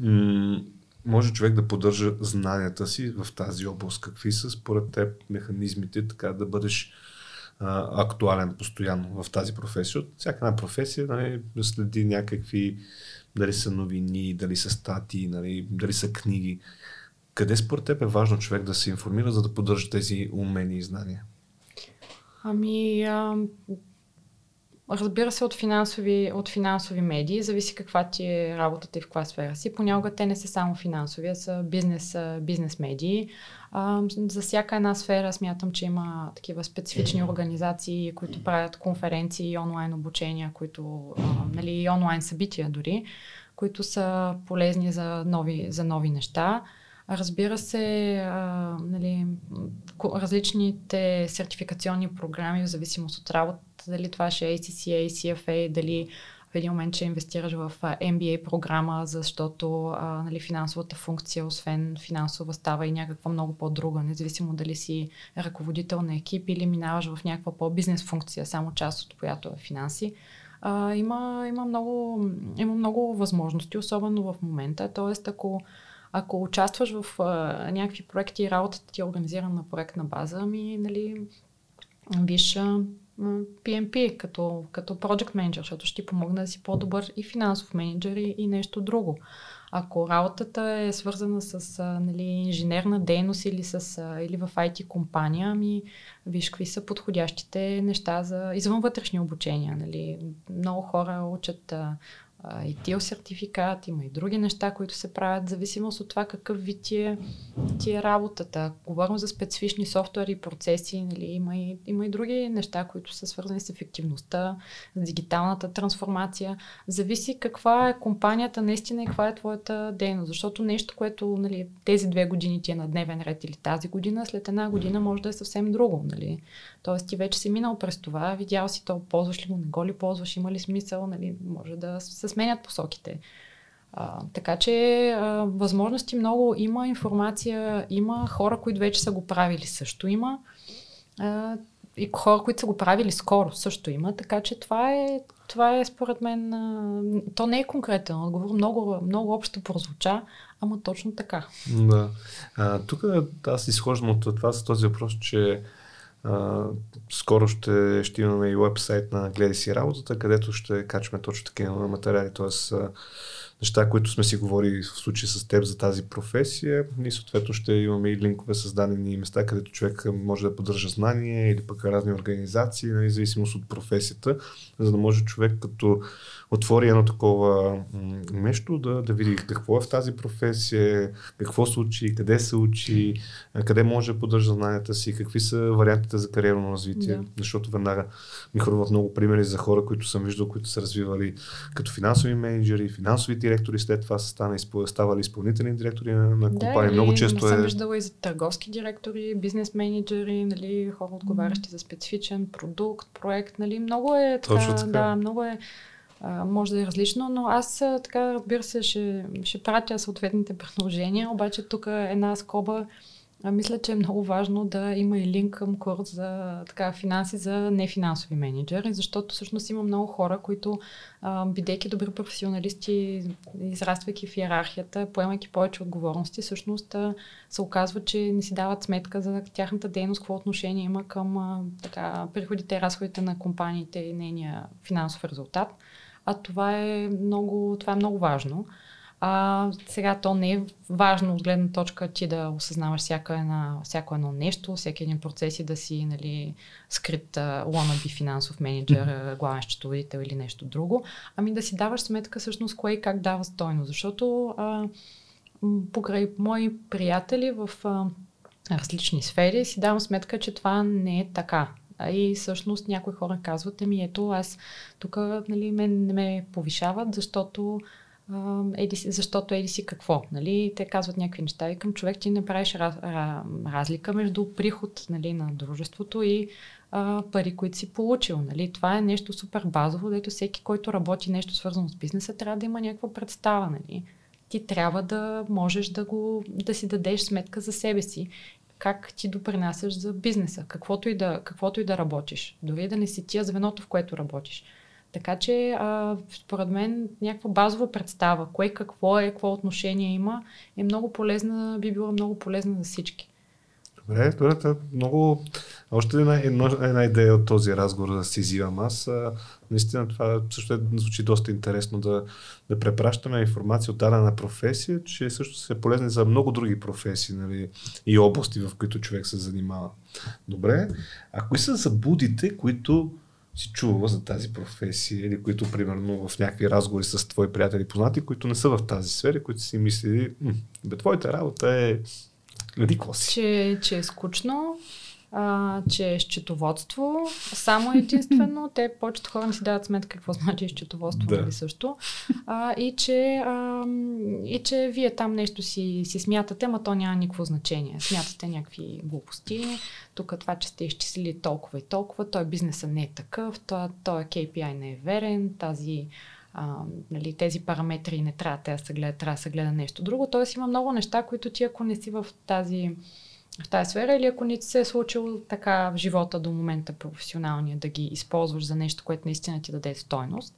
м- може човек да поддържа знанията си в тази област? Какви са според теб механизмите така да бъдеш а, актуален постоянно в тази професия? От всяка една професия нали, следи някакви, дали са новини, дали са статии, нали, дали са книги. Къде според теб е важно човек да се информира, за да поддържа тези умения и знания? Ами, а, разбира се, от финансови, от финансови медии, зависи каква ти е работата и в каква сфера си. Понякога те не са само финансови, а са бизнес, бизнес медии. А, за всяка една сфера смятам, че има такива специфични организации, които правят конференции онлайн обучения, които, а, нали, и онлайн събития дори, които са полезни за нови, за нови неща. Разбира се, а, нали, различните сертификационни програми, в зависимост от работата, дали това ще е ACCA, CFA, дали в един момент ще инвестираш в MBA програма, защото а, нали, финансовата функция, освен финансова, става и някаква много по-друга, независимо дали си ръководител на екип или минаваш в някаква по-бизнес функция, само част от която е финанси. А, има, има, много, има много възможности, особено в момента. Тоест, ако ако участваш в а, някакви проекти и работата ти е организирана на проектна база, ами, нали, виж PMP като, като project manager, защото ще ти помогне да си по-добър и финансов менеджер и, и нещо друго. Ако работата е свързана с а, нали, инженерна дейност или, с, а, или в IT компания, ами виж какви са подходящите неща за извън вътрешни обучения. Нали. Много хора учат а, и тил сертификат, има и други неща, които се правят, в зависимост от това какъв вид ти е, ти е работата. Говорим за специфични софтуери процеси, нали, има, и, има и други неща, които са свързани с ефективността, с дигиталната трансформация. Зависи каква е компанията наистина и каква е твоята дейност, защото нещо, което нали, тези две години ти е на дневен ред или тази година, след една година може да е съвсем друго. Нали. Тоест ти вече си минал през това, видял си то, ползваш ли го, не го ли ползваш, има ли смисъл, нали, може да се сменят посоките. А, така че а, възможности много има, информация има, хора, които вече са го правили също има. А, и хора, които са го правили скоро също има, така че това е, това е според мен, а, то не е конкретен отговор, много, много общо прозвуча, ама точно така. Да. А, тук аз изхождам от това с този въпрос, че Скоро ще, ще имаме и вебсайт на Гледай си работата, където ще качваме точно такива материали. Uh, неща, които сме си говорили в случай с теб за тази професия и съответно ще имаме и линкове с дадени места, където човек може да поддържа знания или пък разни организации, нали, зависимост от професията, за да може човек като отвори едно такова нещо, да, да види какво е в тази професия, какво се учи, къде се учи, къде може да поддържа знанията си, какви са вариантите за кариерно развитие, да. защото веднага ми хрумват много примери за хора, които съм виждал, които са развивали като финансови менеджери, финансови директори, след това са станали, ставали изпълнителни директори на, на компании. Да, много често е... съм виждала и за търговски директори, бизнес менеджери, нали, хора отговарящи за специфичен продукт, проект, нали, много е така, Точно така. да, много е може да е различно, но аз така, разбира се, ще, ще пратя съответните предложения, обаче тук една скоба, мисля, че е много важно да има и линк към курс за така, финанси за нефинансови менеджери, защото всъщност има много хора, които, бидейки добри професионалисти, израствайки в иерархията, поемайки повече отговорности, всъщност се оказва, че не си дават сметка за тяхната дейност, какво отношение има към така, приходите и разходите на компаниите и нейния финансов резултат а това е много, това е много важно. А, сега то не е важно от гледна точка ти да осъзнаваш всяка една, всяко едно нещо, всеки един процес и да си нали, скрит wannabe финансов менеджер, главен счетоводител или нещо друго, ами да си даваш сметка всъщност кое и как дава стойно. Защото а, покрай мои приятели в а, различни сфери си давам сметка, че това не е така. И всъщност някои хора казват, ами ето аз тук нали, мен не ме повишават, защото еди защото еди си какво. Нали? Те казват някакви неща. И към човек ти не правиш раз, разлика между приход нали, на дружеството и а, пари, които си получил. Нали? Това е нещо супер базово, дето всеки, който работи нещо свързано с бизнеса, трябва да има някаква представа. Нали? Ти трябва да можеш да, го, да си дадеш сметка за себе си как ти допринасяш за бизнеса, каквото и да, каквото и да работиш. Дори да не си тия звеното, в което работиш. Така че, а, според мен, някаква базова представа, кое какво е, какво отношение има, е много полезна, би била много полезна за всички. Добре, добре, много. Още една, една, една идея от този разговор да си взимам аз. А, наистина това също е, звучи доста интересно да, да препращаме информация от дадена професия, че също е полезни за много други професии нали, и области, в които човек се занимава. Добре, а кои са забудите, които си чувала за тази професия или които, примерно, в някакви разговори с твои приятели познати, които не са в тази сфера, които си мислили, бе, твоята работа е Си. Че, че е скучно, а, че е счетоводство. Само единствено, те повечето хора не си дават сметка какво значи счетоводство да. или също. А, и, че, а, и че вие там нещо си, си смятате, ма то няма никакво значение. Смятате някакви глупости. Тук това, че сте изчислили толкова и толкова, той бизнесът не е такъв, той, той KPI не е верен, тази а, нали, тези параметри не трябва да се гледа, трябва да се гледа нещо друго. Тоест има много неща, които ти ако не си в тази, в тази сфера или ако не ти се е случило така в живота до момента професионалния да ги използваш за нещо, което наистина ти даде стойност,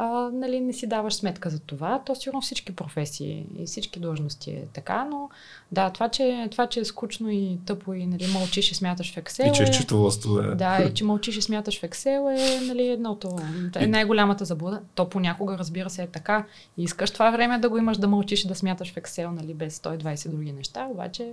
а, нали, не си даваш сметка за това. То сигурно всички професии и всички длъжности е така, но да, това, че, това, че е скучно и тъпо и нали, мълчиш и смяташ в Excel. И че е счетоводство, да. Да, и че мълчиш и смяташ в Excel е нали, едното. Е най-голямата заблуда. То понякога, разбира се, е така. И искаш това време да го имаш да мълчиш и да смяташ в Excel, нали, без 120 други неща, обаче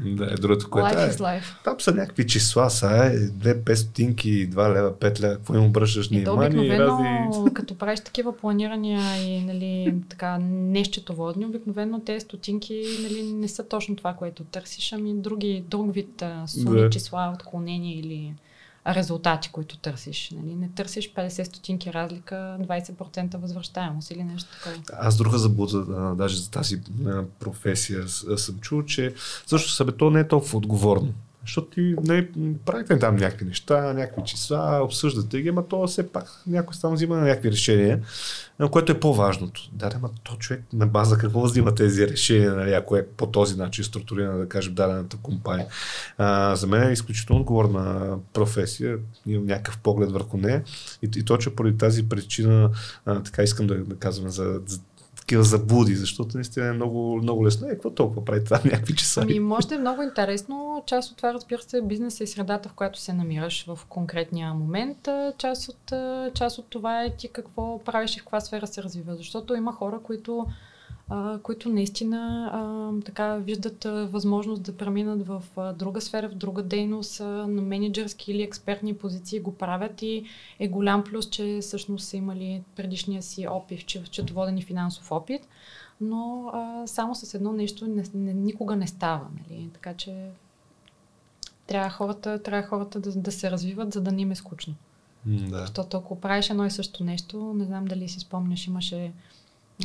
да, е другото, което life е. Is life. Там са някакви числа, са е, 2 5 стотинки, 2 лева, 5 лева, какво им обръщаш внимание. И разни... като правиш такива планирания и нали, така нещетоводни, обикновено те стотинки нали, не са точно това, което търсиш, ами други, друг вид суми, да. числа, отклонения или резултати, които търсиш. Нали? Не търсиш 50 стотинки разлика, 20% възвръщаемост или нещо такова. Аз друга заблуда, даже за тази професия съм чул, че също събе то не е толкова отговорно. Защото ти не, правите там някакви неща, някакви числа, обсъждате ги, ама то все пак някой само взима някакви решения, което е по-важното. Да, ама то човек на база какво взима тези решения, нали, ако е по този начин структурирана, да кажем, дадената компания. А, за мен е изключително отговорна професия, имам някакъв поглед върху нея и, и точно поради тази причина а, така искам да, да казвам за, за такива заблуди, защото наистина е много, много лесно. Е, какво толкова прави това някакви часа? Ами, може да е много интересно. Част от това, разбира се, е бизнеса и средата, в която се намираш в конкретния момент. Част от, част от това е ти какво правиш и в каква сфера се развива. Защото има хора, които а, които наистина а, така виждат а, възможност да преминат в а, друга сфера, в друга дейност, а, на менеджерски или експертни позиции го правят и е голям плюс, че всъщност са имали предишния си опит, че, четоводен и финансов опит, но а, само с едно нещо не, не, никога не става. Нали? Така че трябва хората, трябва хората да, да се развиват, за да не им е скучно. Да. Защото ако правиш едно и също нещо, не знам дали си спомняш, имаше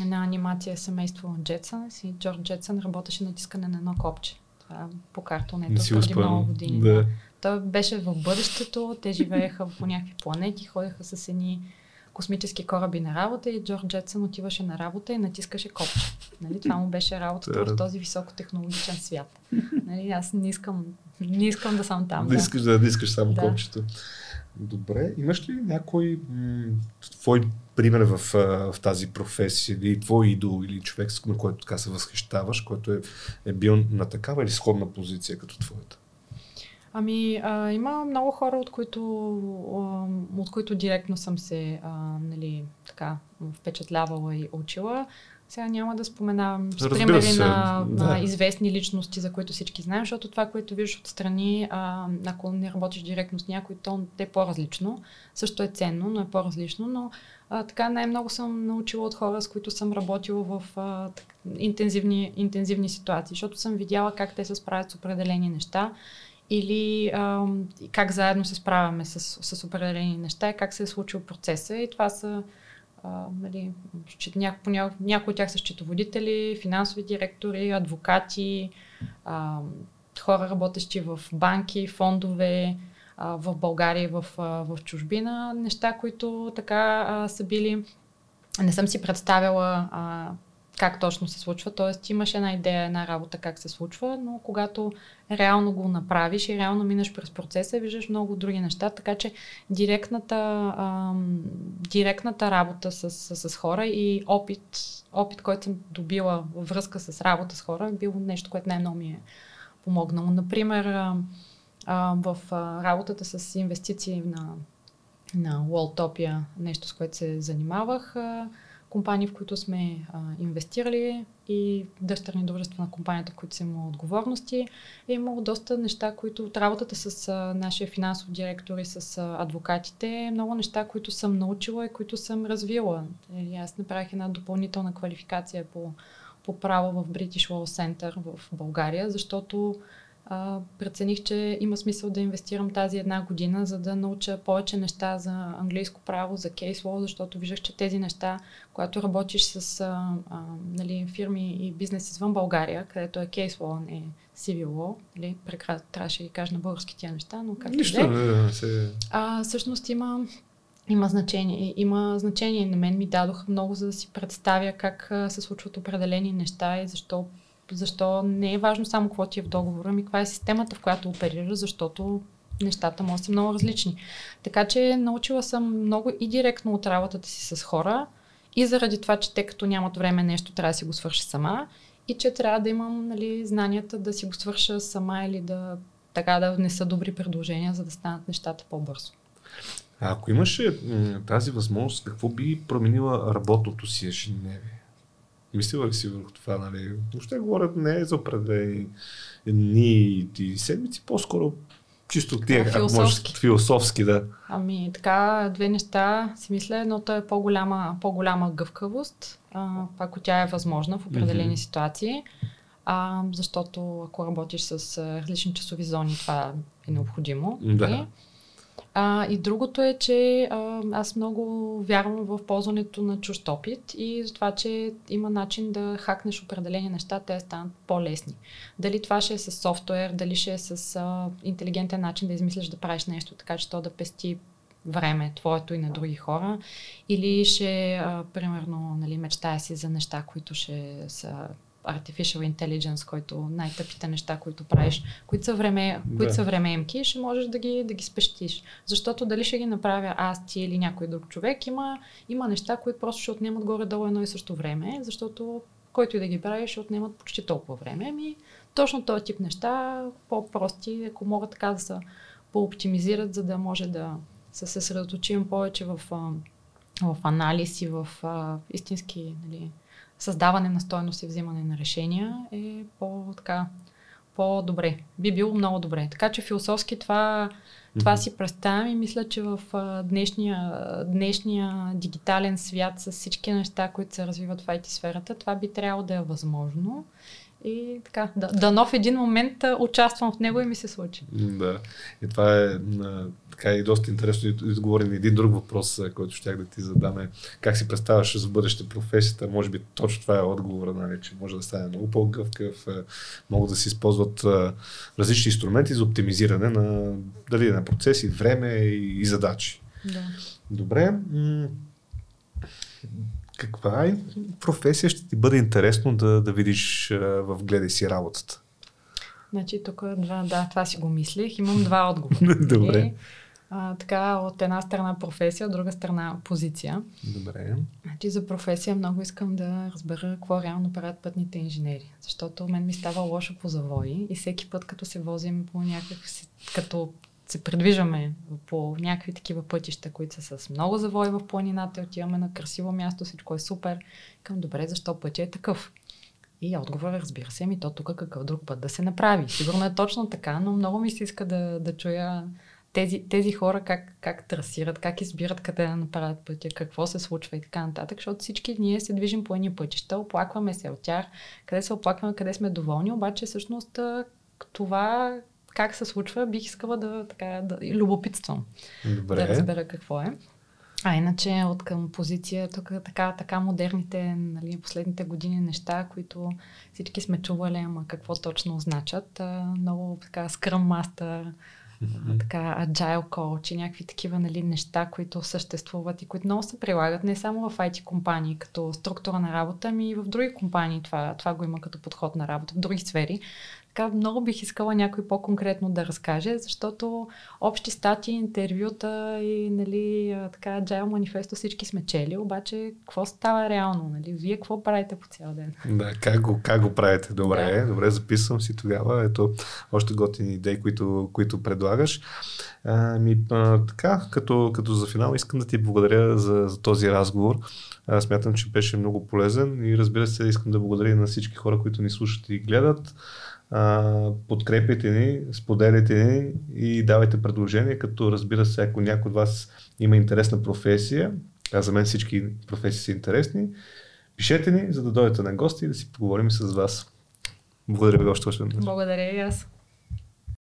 една анимация семейство Джетсън и Джордж Джетсън работеше натискане на едно копче. Това по Не картонето преди много спомням. години. Да. Той беше в бъдещето, те живееха по някакви планети, ходеха с едни космически кораби на работа и Джордж Джетсън отиваше на работа и натискаше копче. Нали? Това му беше работата в този високотехнологичен свят. Нали? Аз не искам, не искам да съм там. Да искаш да, да искаш само Да. копчето. Добре, имаш ли някой м- твой пример в, в тази професия или твой идол или човек, на който така се възхищаваш, който е, е бил на такава или сходна позиция като твоята? Ами, а, има много хора, от които, а, от които директно съм се а, нали, така, впечатлявала и учила. Сега няма да споменавам с примери се, на, да. на известни личности, за които всички знаем, защото това, което виждаш отстрани, а, ако не работиш директно с някой, то е по-различно. Също е ценно, но е по-различно. Но а, така най-много съм научила от хора, с които съм работила в а, так, интензивни, интензивни ситуации, защото съм видяла как те се справят с определени неща или а, как заедно се справяме с, с определени неща и как се е случил процеса. И това са нали, счет- ня, поня, някои от тях са счетоводители, финансови директори, адвокати, а, хора работещи в банки, фондове, а, в България и в, в чужбина. Неща, които така а, са били... Не съм си представила а, как точно се случва. Тоест имаш една идея, една работа как се случва, но когато реално го направиш и реално минеш през процеса, виждаш много други неща, така че директната, ам, директната работа с, с, с хора и опит, опит, който съм добила във връзка с работа с хора, е било нещо, което най-много ми е помогнало. Например, а, а, в а, работата с инвестиции на, на Walltopia, нещо с което се занимавах, а, компании, в които сме а, инвестирали и дъщерни дружества на компанията, които са имало отговорности. Е имало доста неща, които от работата с а, нашия финансов директор и с а, адвокатите, много неща, които съм научила и които съм развила. И аз направих една допълнителна квалификация по, по право в British Law Center в България, защото а, прецених, че има смисъл да инвестирам тази една година, за да науча повече неща за английско право, за кейс law, защото виждах, че тези неща, когато работиш с а, а, нали, фирми и бизнес извън България, където е кейс law, а не civil law, нали, прекра... трябваше да ги кажа на български тия неща, но както Нищо, е. не, не, се... А, всъщност има, има значение. Има значение. На мен ми дадоха много, за да си представя как се случват определени неща и защо, защо не е важно само какво ти е в договора, ми каква е системата, в която оперира, защото нещата да са много различни. Така че научила съм много и директно от работата си с хора, и заради това, че те като нямат време нещо, трябва да си го свърша сама, и че трябва да имам нали, знанията да си го свърша сама или да така да внеса добри предложения, за да станат нещата по-бързо. А ако имаше тази възможност, какво би променила работното си ежедневие? Мислила ли си върху това, нали? Въобще говорят не за определени дни и седмици, по-скоро чисто тия, Така, ако можеш, философски. философски, да. Ами така, две неща си мисля. Едното е по-голяма, по-голяма гъвкавост, а, ако тя е възможна в определени Мгм. ситуации. А, защото ако работиш с различни часови зони, това е необходимо. Да. нали? А, и другото е, че а, аз много вярвам в ползването на чужд опит и за това, че има начин да хакнеш определени неща, те станат по-лесни. Дали това ще е с софтуер, дали ще е с а, интелигентен начин да измислиш да правиш нещо, така че то да пести време, твоето и на други хора, или ще, а, примерно, нали, мечтая си за неща, които ще са artificial intelligence, който най-тъпите неща, които правиш, които са, време, да. които са времеемки, ще можеш да ги, да ги спещиш. Защото дали ще ги направя аз, ти или някой друг човек, има, има неща, които просто ще отнемат горе-долу едно и също време, защото който и да ги прави, ще отнемат почти толкова време. Ами, точно този тип неща, по-прости, ако могат така да се по-оптимизират, за да може да се съсредоточим повече в, в анализ и в а, истински нали, създаване на стойност и взимане на решения е по-така по-добре. Би било много добре. Така че философски това, това си представям и мисля, че в днешния, днешния дигитален свят с всички неща, които се развиват в IT сферата, това би трябвало да е възможно. И така, да, дано в един момент участвам в него и ми се случи. Да. И това е така и доста интересно и отговори на един друг въпрос, който щях да ти задаме. Как си представяш за бъдеще професията? Може би точно това е отговора, нали, че може да стане много по-гъвкав, могат да се използват различни инструменти за оптимизиране на, дали на процеси, време и, и задачи. Да. Добре каква е професия ще ти бъде интересно да, да видиш в гледай си работата? Значи тук два, да, това си го мислих. Имам два отговора. Добре. А, така, от една страна професия, от друга страна позиция. Добре. Значи за професия много искам да разбера какво реално правят пътните инженери. Защото мен ми става лошо по завои и всеки път, като се возим по някакъв, като се предвижваме по някакви такива пътища, които са с много завои в планината, отиваме на красиво място, всичко е супер. Към добре, защо пътя е такъв? И отговорът, разбира се, ми то тук какъв друг път да се направи. Сигурно е точно така, но много ми се иска да, да чуя тези, тези хора как, как трасират, как избират къде да направят пътя, какво се случва и така нататък, защото всички ние се движим по едни пътища, оплакваме се от тях, къде се оплакваме, къде сме доволни, обаче всъщност това как се случва, бих искала да, така, да любопитствам. Добре. Да разбера какво е. А иначе от към позиция, тук така, така модерните, нали, последните години неща, които всички сме чували, ама какво точно означат. А, много така Scrum Master, mm-hmm. така Agile Coach и някакви такива нали, неща, които съществуват и които много се прилагат не само в IT компании като структура на работа, ами и в други компании това, това го има като подход на работа, в други сфери така много бих искала някой по-конкретно да разкаже, защото общи статии, интервюта и нали, така Agile манифесто всички сме чели, обаче какво става реално? Нали? Вие какво правите по цял ден? Да, как го, как го правите? Добре, да. добре, записвам си тогава. Ето, още готини идеи, които, които предлагаш. А, ми, а, така, като, като за финал искам да ти благодаря за, за този разговор. Аз смятам, че беше много полезен и разбира се, искам да благодаря на всички хора, които ни слушат и гледат подкрепите ни, споделите ни и давайте предложения, като разбира се, ако някой от вас има интересна професия, а за мен всички професии са интересни, пишете ни, за да дойдете на гости и да си поговорим с вас. Благодаря ви още веднъж. Благодаря и аз.